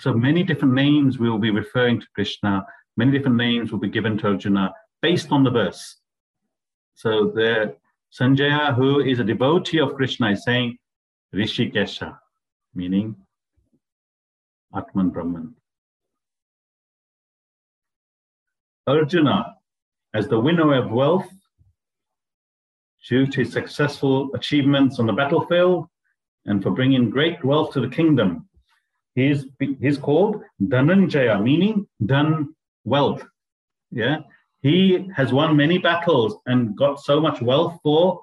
So many different names we will be referring to Krishna. Many different names will be given to Arjuna based on the verse. So there, Sanjaya, who is a devotee of Krishna, is saying Rishikesha, meaning Atman Brahman. Arjuna, as the winner of wealth, due to his successful achievements on the battlefield and for bringing great wealth to the kingdom, he is he's called Dhananjaya, meaning done wealth. Yeah, he has won many battles and got so much wealth for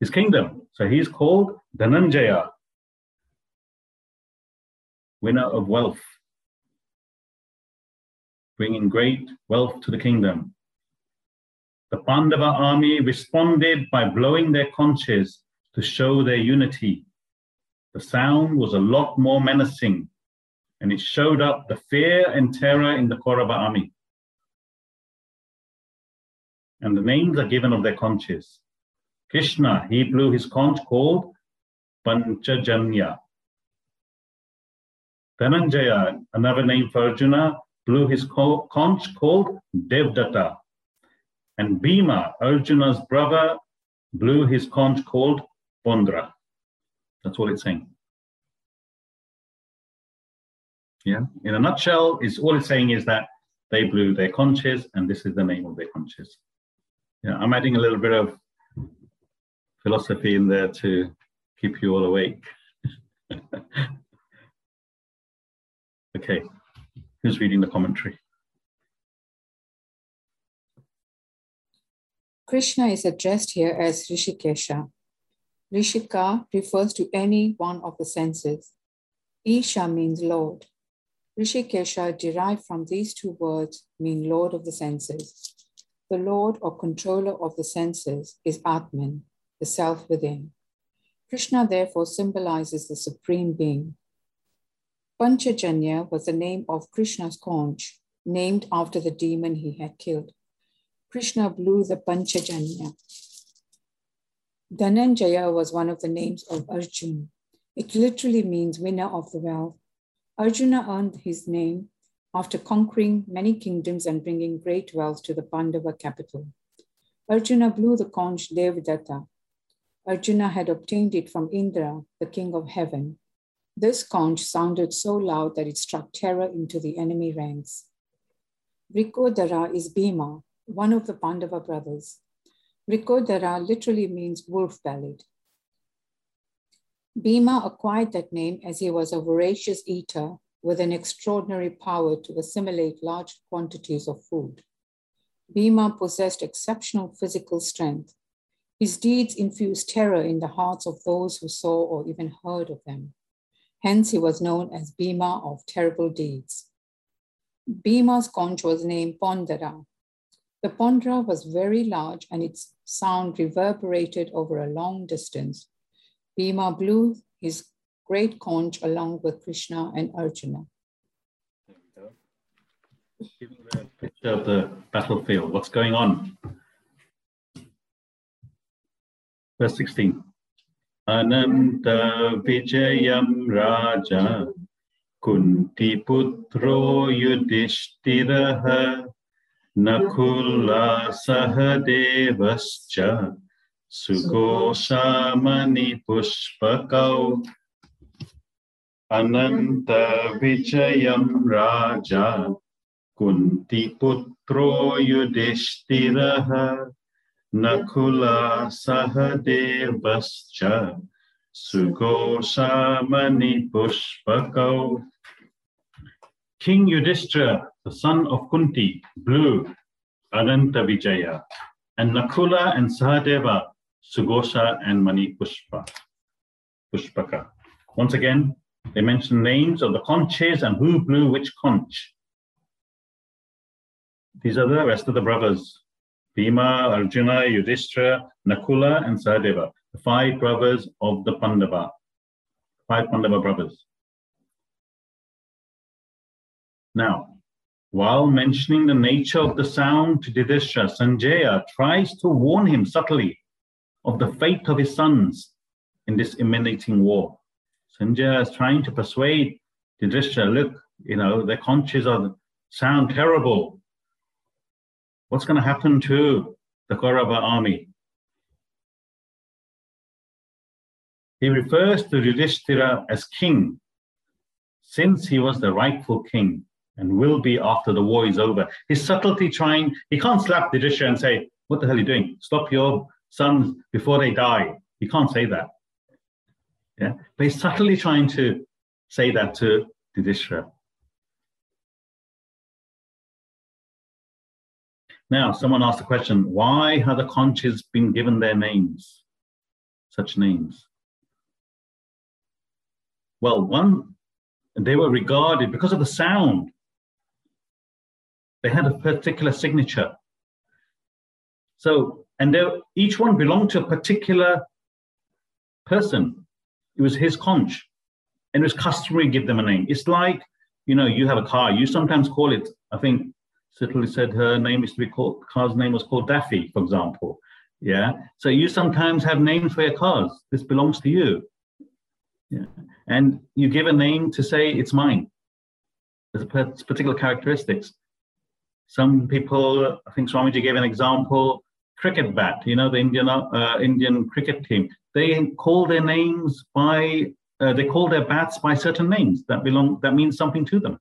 his kingdom. So he's called Dhananjaya, winner of wealth bringing great wealth to the kingdom. The Pandava army responded by blowing their conches to show their unity. The sound was a lot more menacing, and it showed up the fear and terror in the Kaurava army. And the names are given of their conches. Krishna, he blew his conch called Panchajanya. Dhananjaya, another name for Arjuna, blew his conch called Devdatta. And Bhima, Arjuna's brother, blew his conch called Pondra. That's all it's saying. Yeah, in a nutshell, is all it's saying is that they blew their conches, and this is the name of their conches. Yeah, I'm adding a little bit of philosophy in there to keep you all awake. [laughs] okay. Who's reading the commentary? Krishna is addressed here as Rishikesha. Rishika refers to any one of the senses. Isha means Lord. Rishikesha, derived from these two words, mean Lord of the senses. The Lord or controller of the senses is Atman, the self within. Krishna therefore symbolizes the supreme being. Panchajanya was the name of Krishna's conch, named after the demon he had killed. Krishna blew the Panchajanya. Dhananjaya was one of the names of Arjuna. It literally means winner of the wealth. Arjuna earned his name after conquering many kingdoms and bringing great wealth to the Pandava capital. Arjuna blew the conch Devdatta. Arjuna had obtained it from Indra, the king of heaven. This conch sounded so loud that it struck terror into the enemy ranks. Vrikodara is Bhima, one of the Pandava brothers. Vrikodara literally means wolf-bellied. Bhima acquired that name as he was a voracious eater with an extraordinary power to assimilate large quantities of food. Bhima possessed exceptional physical strength. His deeds infused terror in the hearts of those who saw or even heard of them. Hence, he was known as Bhima of terrible deeds. Bhima's conch was named Pondara. The Pondra was very large and its sound reverberated over a long distance. Bhima blew his great conch along with Krishna and Arjuna. The picture of the battlefield. What's going on? Verse 16. Ananta Vijayam Raja Kunti Putro Yudhishthiraha Nakula Sahadevascha Sugoshamani Pushpakau Ananta Vijayam Raja Kunti Putro Yudhishthiraha Nakula Sahadevascha Sugosha Mani Pushpako. King Yudhishthira, the son of Kunti, blew Ananta Vijaya, and Nakula and Sahadeva, Sugosha and Mani Pushpa, Pushpaka. Once again, they mention names of the conches and who blew which conch. These are the rest of the brothers. Bhima, Arjuna, Yudhishthira, Nakula, and Sahadeva, the five brothers of the Pandava, five Pandava brothers. Now, while mentioning the nature of the sound to Yudhishthira, Sanjaya tries to warn him subtly of the fate of his sons in this emanating war. Sanjaya is trying to persuade Yudhishthira, look, you know, their conches are sound terrible. What's going to happen to the Kaurava army? He refers to Yudhishthira as king, since he was the rightful king and will be after the war is over. His subtlety trying, he can't slap the Yudhishthira and say, What the hell are you doing? Stop your sons before they die. He can't say that. Yeah, but he's subtly trying to say that to Yudhishthira. Now, someone asked the question, why have the conches been given their names, such names? Well, one, they were regarded because of the sound. They had a particular signature. So, and each one belonged to a particular person. It was his conch. And it was customary to give them a name. It's like, you know, you have a car, you sometimes call it, I think Citally said her name used to be called, car's name was called Daffy, for example. Yeah. So you sometimes have names for your cars. This belongs to you. Yeah. And you give a name to say it's mine. There's a particular characteristics. Some people, I think Swamiji gave an example, cricket bat, you know, the Indian, uh, Indian cricket team. They call their names by, uh, they call their bats by certain names that belong, that means something to them.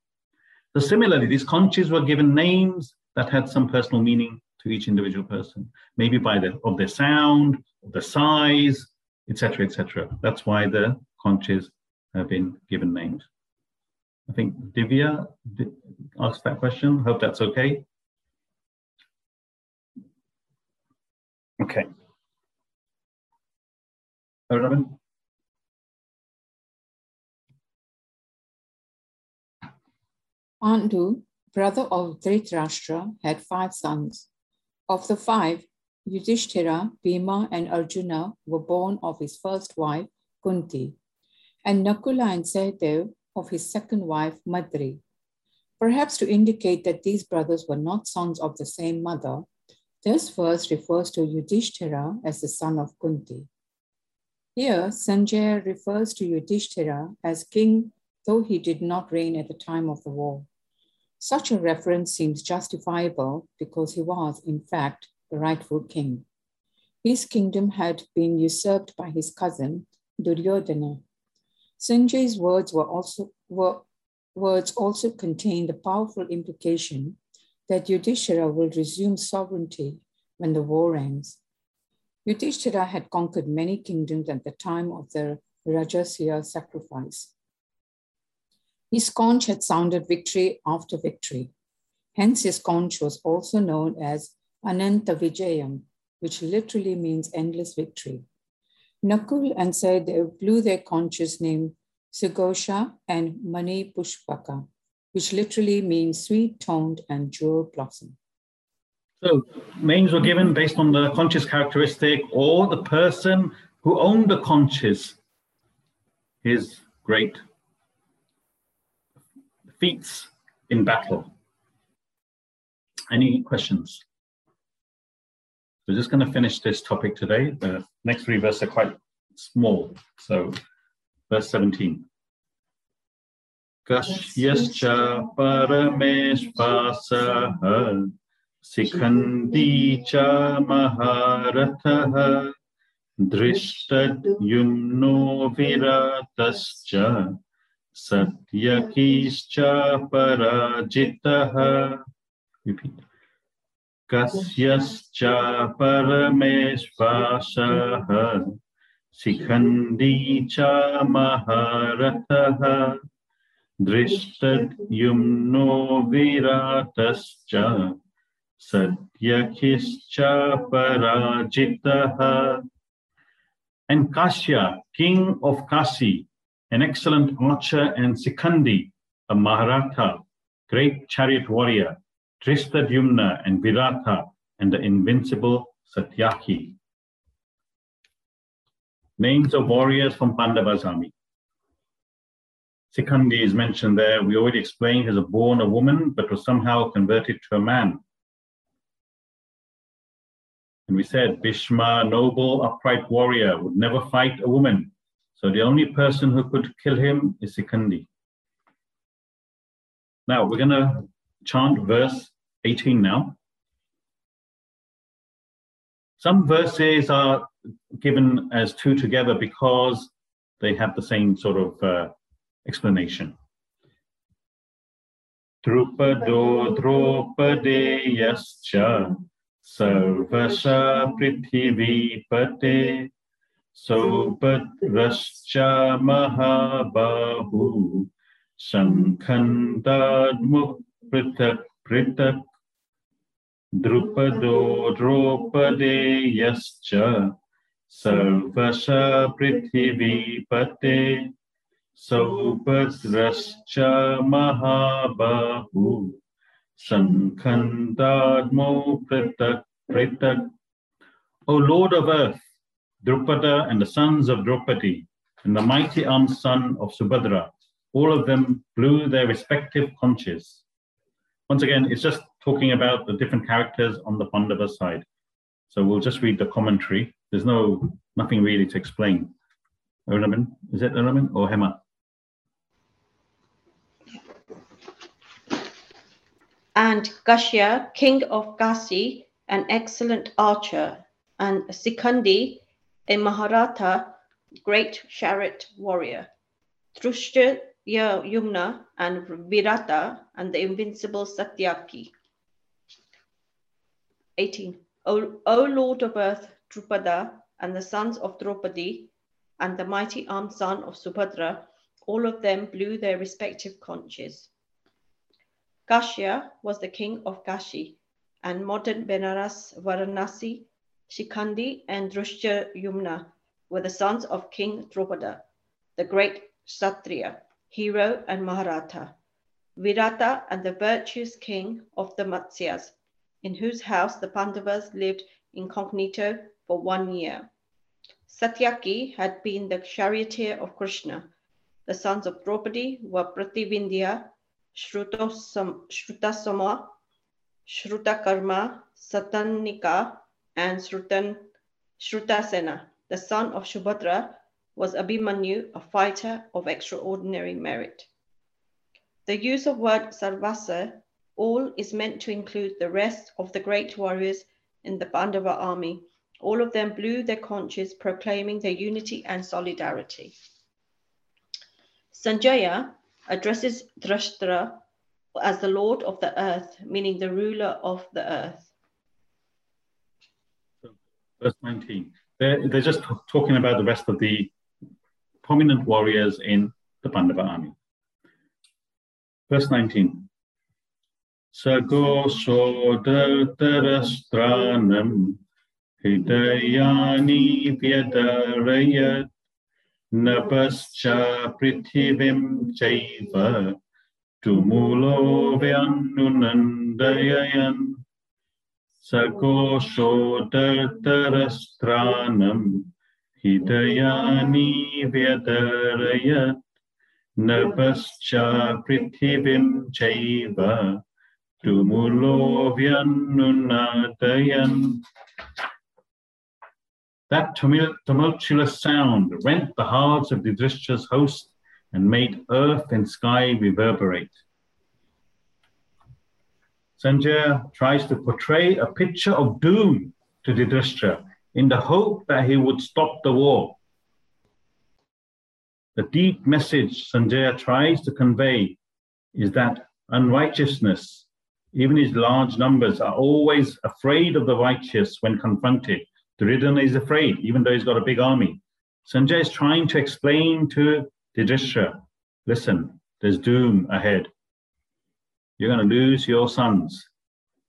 So similarly, these conches were given names that had some personal meaning to each individual person, maybe by the of their sound, of the size, etc., etc. That's why the conches have been given names. I think Divya asked that question. Hope that's okay. Okay. Robin? Pandu, brother of Dhritarashtra, had five sons. Of the five, Yudhishthira, Bhima, and Arjuna were born of his first wife, Kunti, and Nakula and Sahadev of his second wife, Madri. Perhaps to indicate that these brothers were not sons of the same mother, this verse refers to Yudhishthira as the son of Kunti. Here, Sanjaya refers to Yudhishthira as king, though he did not reign at the time of the war. Such a reference seems justifiable because he was, in fact, the rightful king. His kingdom had been usurped by his cousin, Duryodhana. Sanjay's words were also were, words also contain the powerful implication that Yudhishthira will resume sovereignty when the war ends. Yudhishthira had conquered many kingdoms at the time of the Rajasuya sacrifice. His conch had sounded victory after victory. Hence, his conch was also known as Ananta Vijayam, which literally means endless victory. Nakul and Sahadev blew their conscious name Sugosha and Mani Pushpaka, which literally means sweet toned and jewel blossom. So names were given based on the conscious characteristic or the person who owned the conscious, his great feats in battle. Any questions? We're just going to finish this topic today. The next three verses are quite small. So, verse 17. Kasyascha parameshvasaha sikhandi cha maharatha drishtad yumno viratascha सत्यकीश्च पराजितः repeat कस्यश्च परमेश्वासः Sikhandi cha Maharatha Drishtadhyumno Viratascha Satyakischa Parajitaha and Kashya, king of Kasi, an excellent archer, and Sikhandi, a Maharatha, great chariot warrior, Drishtadyumna and Virata, and the invincible Satyaki. Names of warriors from Pandava's army. Sikhandi is mentioned there. We already explained he was born a woman, but was somehow converted to a man. And we said Bhishma, noble, upright warrior, would never fight a woman. So the only person who could kill him is Sikhandi. Now we're going to chant verse 18 now. Some verses are given as two together because they have the same sort of uh, explanation. Drupado Draupadeyascha Sarvasha Prithivipate Sopadrascha Mahabahu Shankhandadmuk Pritak Pritak Drupado Draupadeyascha Sarvasha Prithivipate Sopadrascha Mahabahu Shankhandadmo Pritak Pritak O Lord of Earth, Drupada and the sons of Draupadi, and the mighty armed son of Subhadra, all of them blew their respective conches. Once again, it's just talking about the different characters on the Pandava side. So we'll just read the commentary. There's no nothing really to explain. Arunabin, is it Arunabin or Hema? And Kashya, king of Kasi, an excellent archer, and Sikhandi, a Maharatha, great chariot warrior. Drushta Yumna and Virata, and the invincible Satyaki. 18. O, o Lord of earth, Drupada, and the sons of Draupadi, and the mighty armed son of Subhadra, all of them blew their respective conches. Kashya was the king of Kashi, and modern Benaras, Varanasi, Shikhandi, and Drushya Yumna were the sons of King Drupada, the great Kshatriya, hero and Maharatha. Virata and the virtuous king of the Matsyas, in whose house the Pandavas lived incognito for one year. Satyaki had been the charioteer of Krishna. The sons of Draupadi were Prativindya, Shrutasoma, Shrutakarma, Satanika, and Shrutan, Shrutasena. The son of Shubhadra was Abhimanyu, a fighter of extraordinary merit. The use of word Sarvasa, all is meant to include the rest of the great warriors in the Pandava army. All of them blew their conches, proclaiming their unity and solidarity. Sanjaya addresses Drashtra as the Lord of the earth, meaning the ruler of the earth. Verse 19. They're, they're just talking about the rest of the prominent warriors in the Pandava army. Verse 19. Sago sodartarastranam hidayani vyadarayat Napascha prithivim chaiva tumulo vyanunandayayan sakosho dartarastranam hidayani vyadarayat that tumultuous sound rent the hearts of Yudhishthira's host and made earth and sky reverberate. Sanjaya tries to portray a picture of doom to Yudhishthira in the hope that he would stop the war. The deep message Sanjaya tries to convey is that unrighteousness, even his large numbers, are always afraid of the righteous when confronted Duryodhana is afraid, even though he's got a big army. Sanjay is trying to explain to Yudhishthira, listen, there's doom ahead. You're going to lose your sons.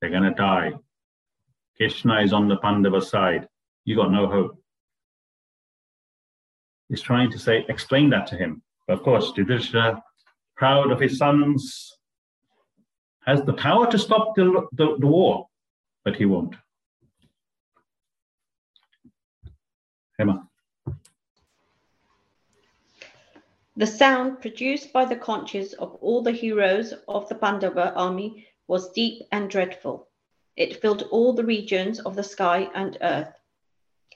They're going to die. Krishna is on the Pandava side. You got no hope. He's trying to say, explain that to him. But of course, Yudhishthira, proud of his sons, has the power to stop the, the, the war, but he won't. Emma. The sound produced by the conches of all the heroes of the Pandava army was deep and dreadful. It filled all the regions of the sky and earth.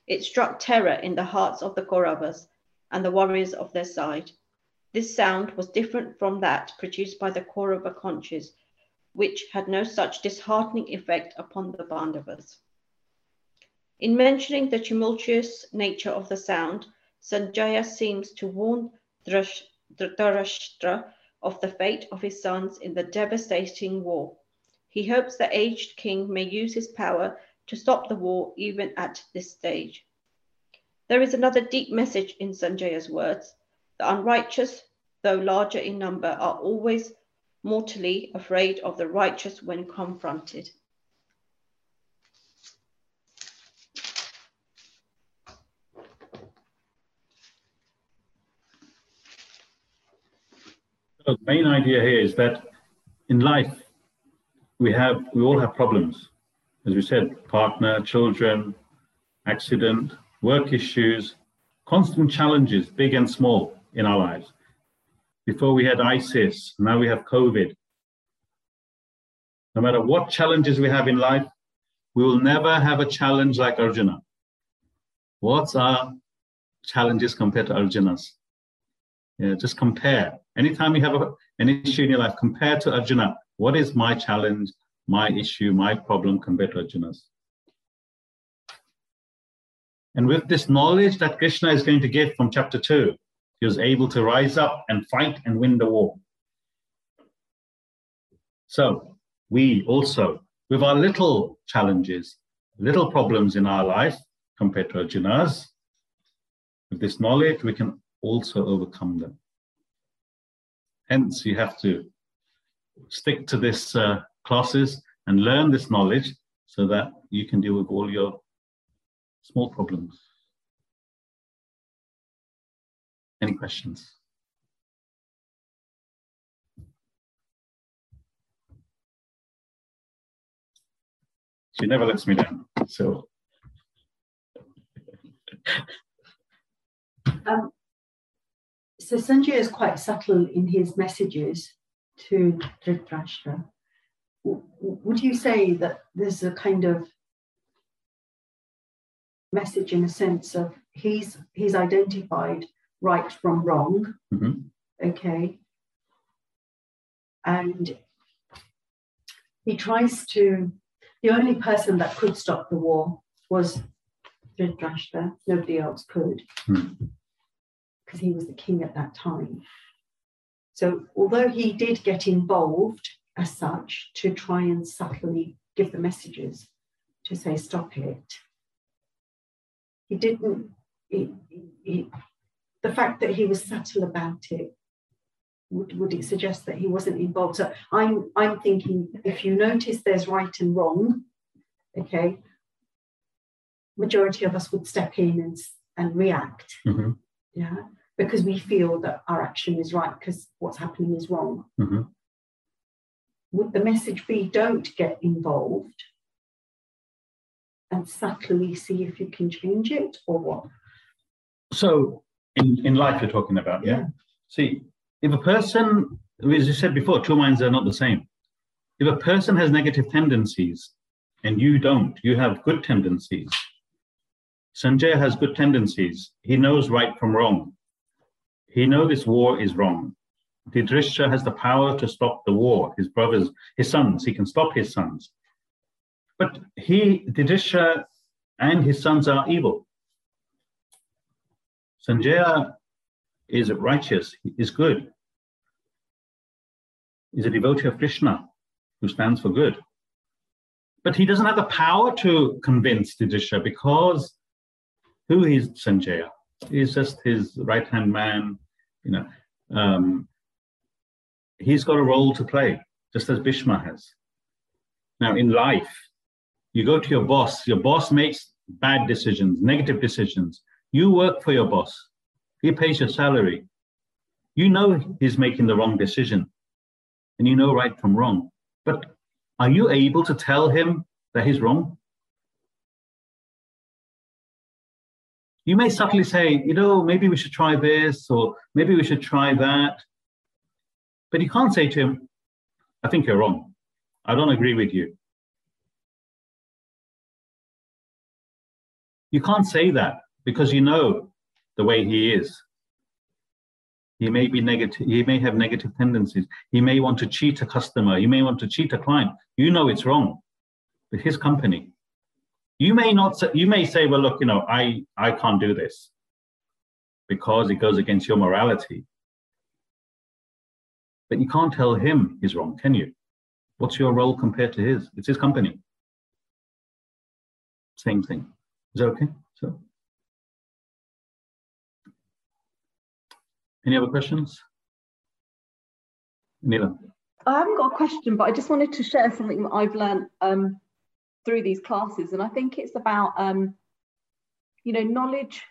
It struck terror in the hearts of the Kauravas and the warriors of their side. This sound was different from that produced by the Kaurava conches, which had no such disheartening effect upon the Pandavas. In mentioning the tumultuous nature of the sound, Sanjaya seems to warn Dhritarashtra of the fate of his sons in the devastating war. He hopes the aged king may use his power to stop the war even at this stage. There is another deep message in Sanjaya's words. The unrighteous, though larger in number, are always mortally afraid of the righteous when confronted. the main idea here is that in life, we have we all have problems. As we said, partner, children, accident, work issues, constant challenges, big and small, in our lives. Before we had ISIS, now we have COVID. No matter what challenges we have in life, we will never have a challenge like Arjuna. What's our challenges compared to Arjuna's? Yeah, just compare. Anytime you have a, an issue in your life, compare to Arjuna. What is my challenge, my issue, my problem compared to Arjuna's? And with this knowledge that Krishna is going to give from chapter 2, was able to rise up and fight and win the war. So we also, with our little challenges, little problems in our life compared to Arjuna's, with this knowledge, we can also overcome them. Hence, you have to stick to this uh, classes and learn this knowledge so that you can deal with all your small problems. Any questions? She never lets me down. So um, so Sanjay is quite subtle in his messages to Dhritarashtra. Would you say that there's a kind of message in a sense of he's he's identified right from wrong, mm-hmm. okay, and he tries to. The only person that could stop the war was Dhritarashtra. Nobody else could. Mm because he was the king at that time. So, although he did get involved as such to try and subtly give the messages to say, stop it, he didn't, he, he, the fact that he was subtle about it, would, would it suggest that he wasn't involved? So, I'm, I'm thinking if you notice there's right and wrong, okay, majority of us would step in and, and react. Mm-hmm. Yeah because we feel that our action is right because what's happening is wrong. Mm-hmm. Would the message be don't get involved and subtly see if you can change it or what? So, in, in life, you're talking about, yeah? yeah? See, if a person, as you said before, two minds are not the same. If a person has negative tendencies and you don't, you have good tendencies. Sanjay has good tendencies. He knows right from wrong. He knows this war is wrong. Yudhishthira has the power to stop the war. His brothers, his sons, he can stop his sons. But he, Yudhishthira and his sons are evil. Sanjaya is righteous, is good. He's a devotee of Krishna who stands for good. But he doesn't have the power to convince Yudhishthira because who is Sanjaya? He's just his right hand man. You know, um, he's got a role to play, just as Bhishma has. Now, in life, you go to your boss. Your boss makes bad decisions, negative decisions. You work for your boss. He pays your salary. You know he's making the wrong decision, and you know right from wrong. But are you able to tell him that he's wrong? You may subtly say, you know, maybe we should try this or maybe we should try that. But you can't say to him, I think you're wrong. I don't agree with you. You can't say that because you know the way he is. He may be negative, he may have negative tendencies. He may want to cheat a customer, he may want to cheat a client. You know it's wrong. But his company, you may not say, you may say, well, look, you know, I, I can't do this because it goes against your morality. But you can't tell him he's wrong, can you? What's your role compared to his? It's his company. Same thing. Is that okay? So, any other questions? Neela. I haven't got a question, but I just wanted to share something that I've learned um, through these classes. And I think it's about, um, you know, knowledge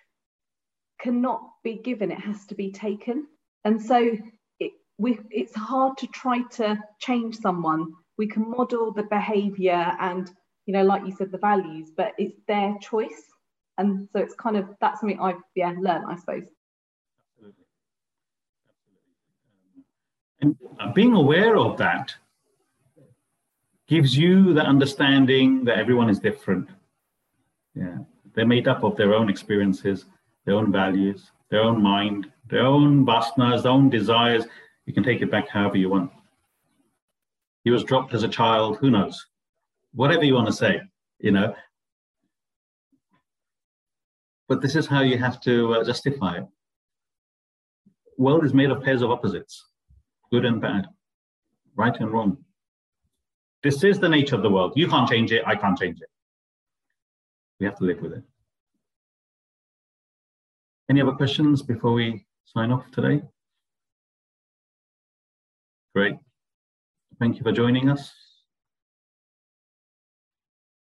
cannot be given, it has to be taken. And so it, we, it's hard to try to change someone. We can model the behavior and, you know, like you said, the values, but it's their choice. And so it's kind of, that's something I've, yeah, learned, I suppose. Absolutely. Absolutely. And being aware of that gives you the understanding that everyone is different. Yeah, they're made up of their own experiences, their own values, their own mind, their own vasanas, their own desires. You can take it back however you want. He was dropped as a child, who knows? Whatever you want to say, you know. But this is how you have to uh, justify it. World is made of pairs of opposites, good and bad, right and wrong. This is the nature of the world. You can't change it. I can't change it. We have to live with it. Any other questions before we sign off today? Great. Thank you for joining us.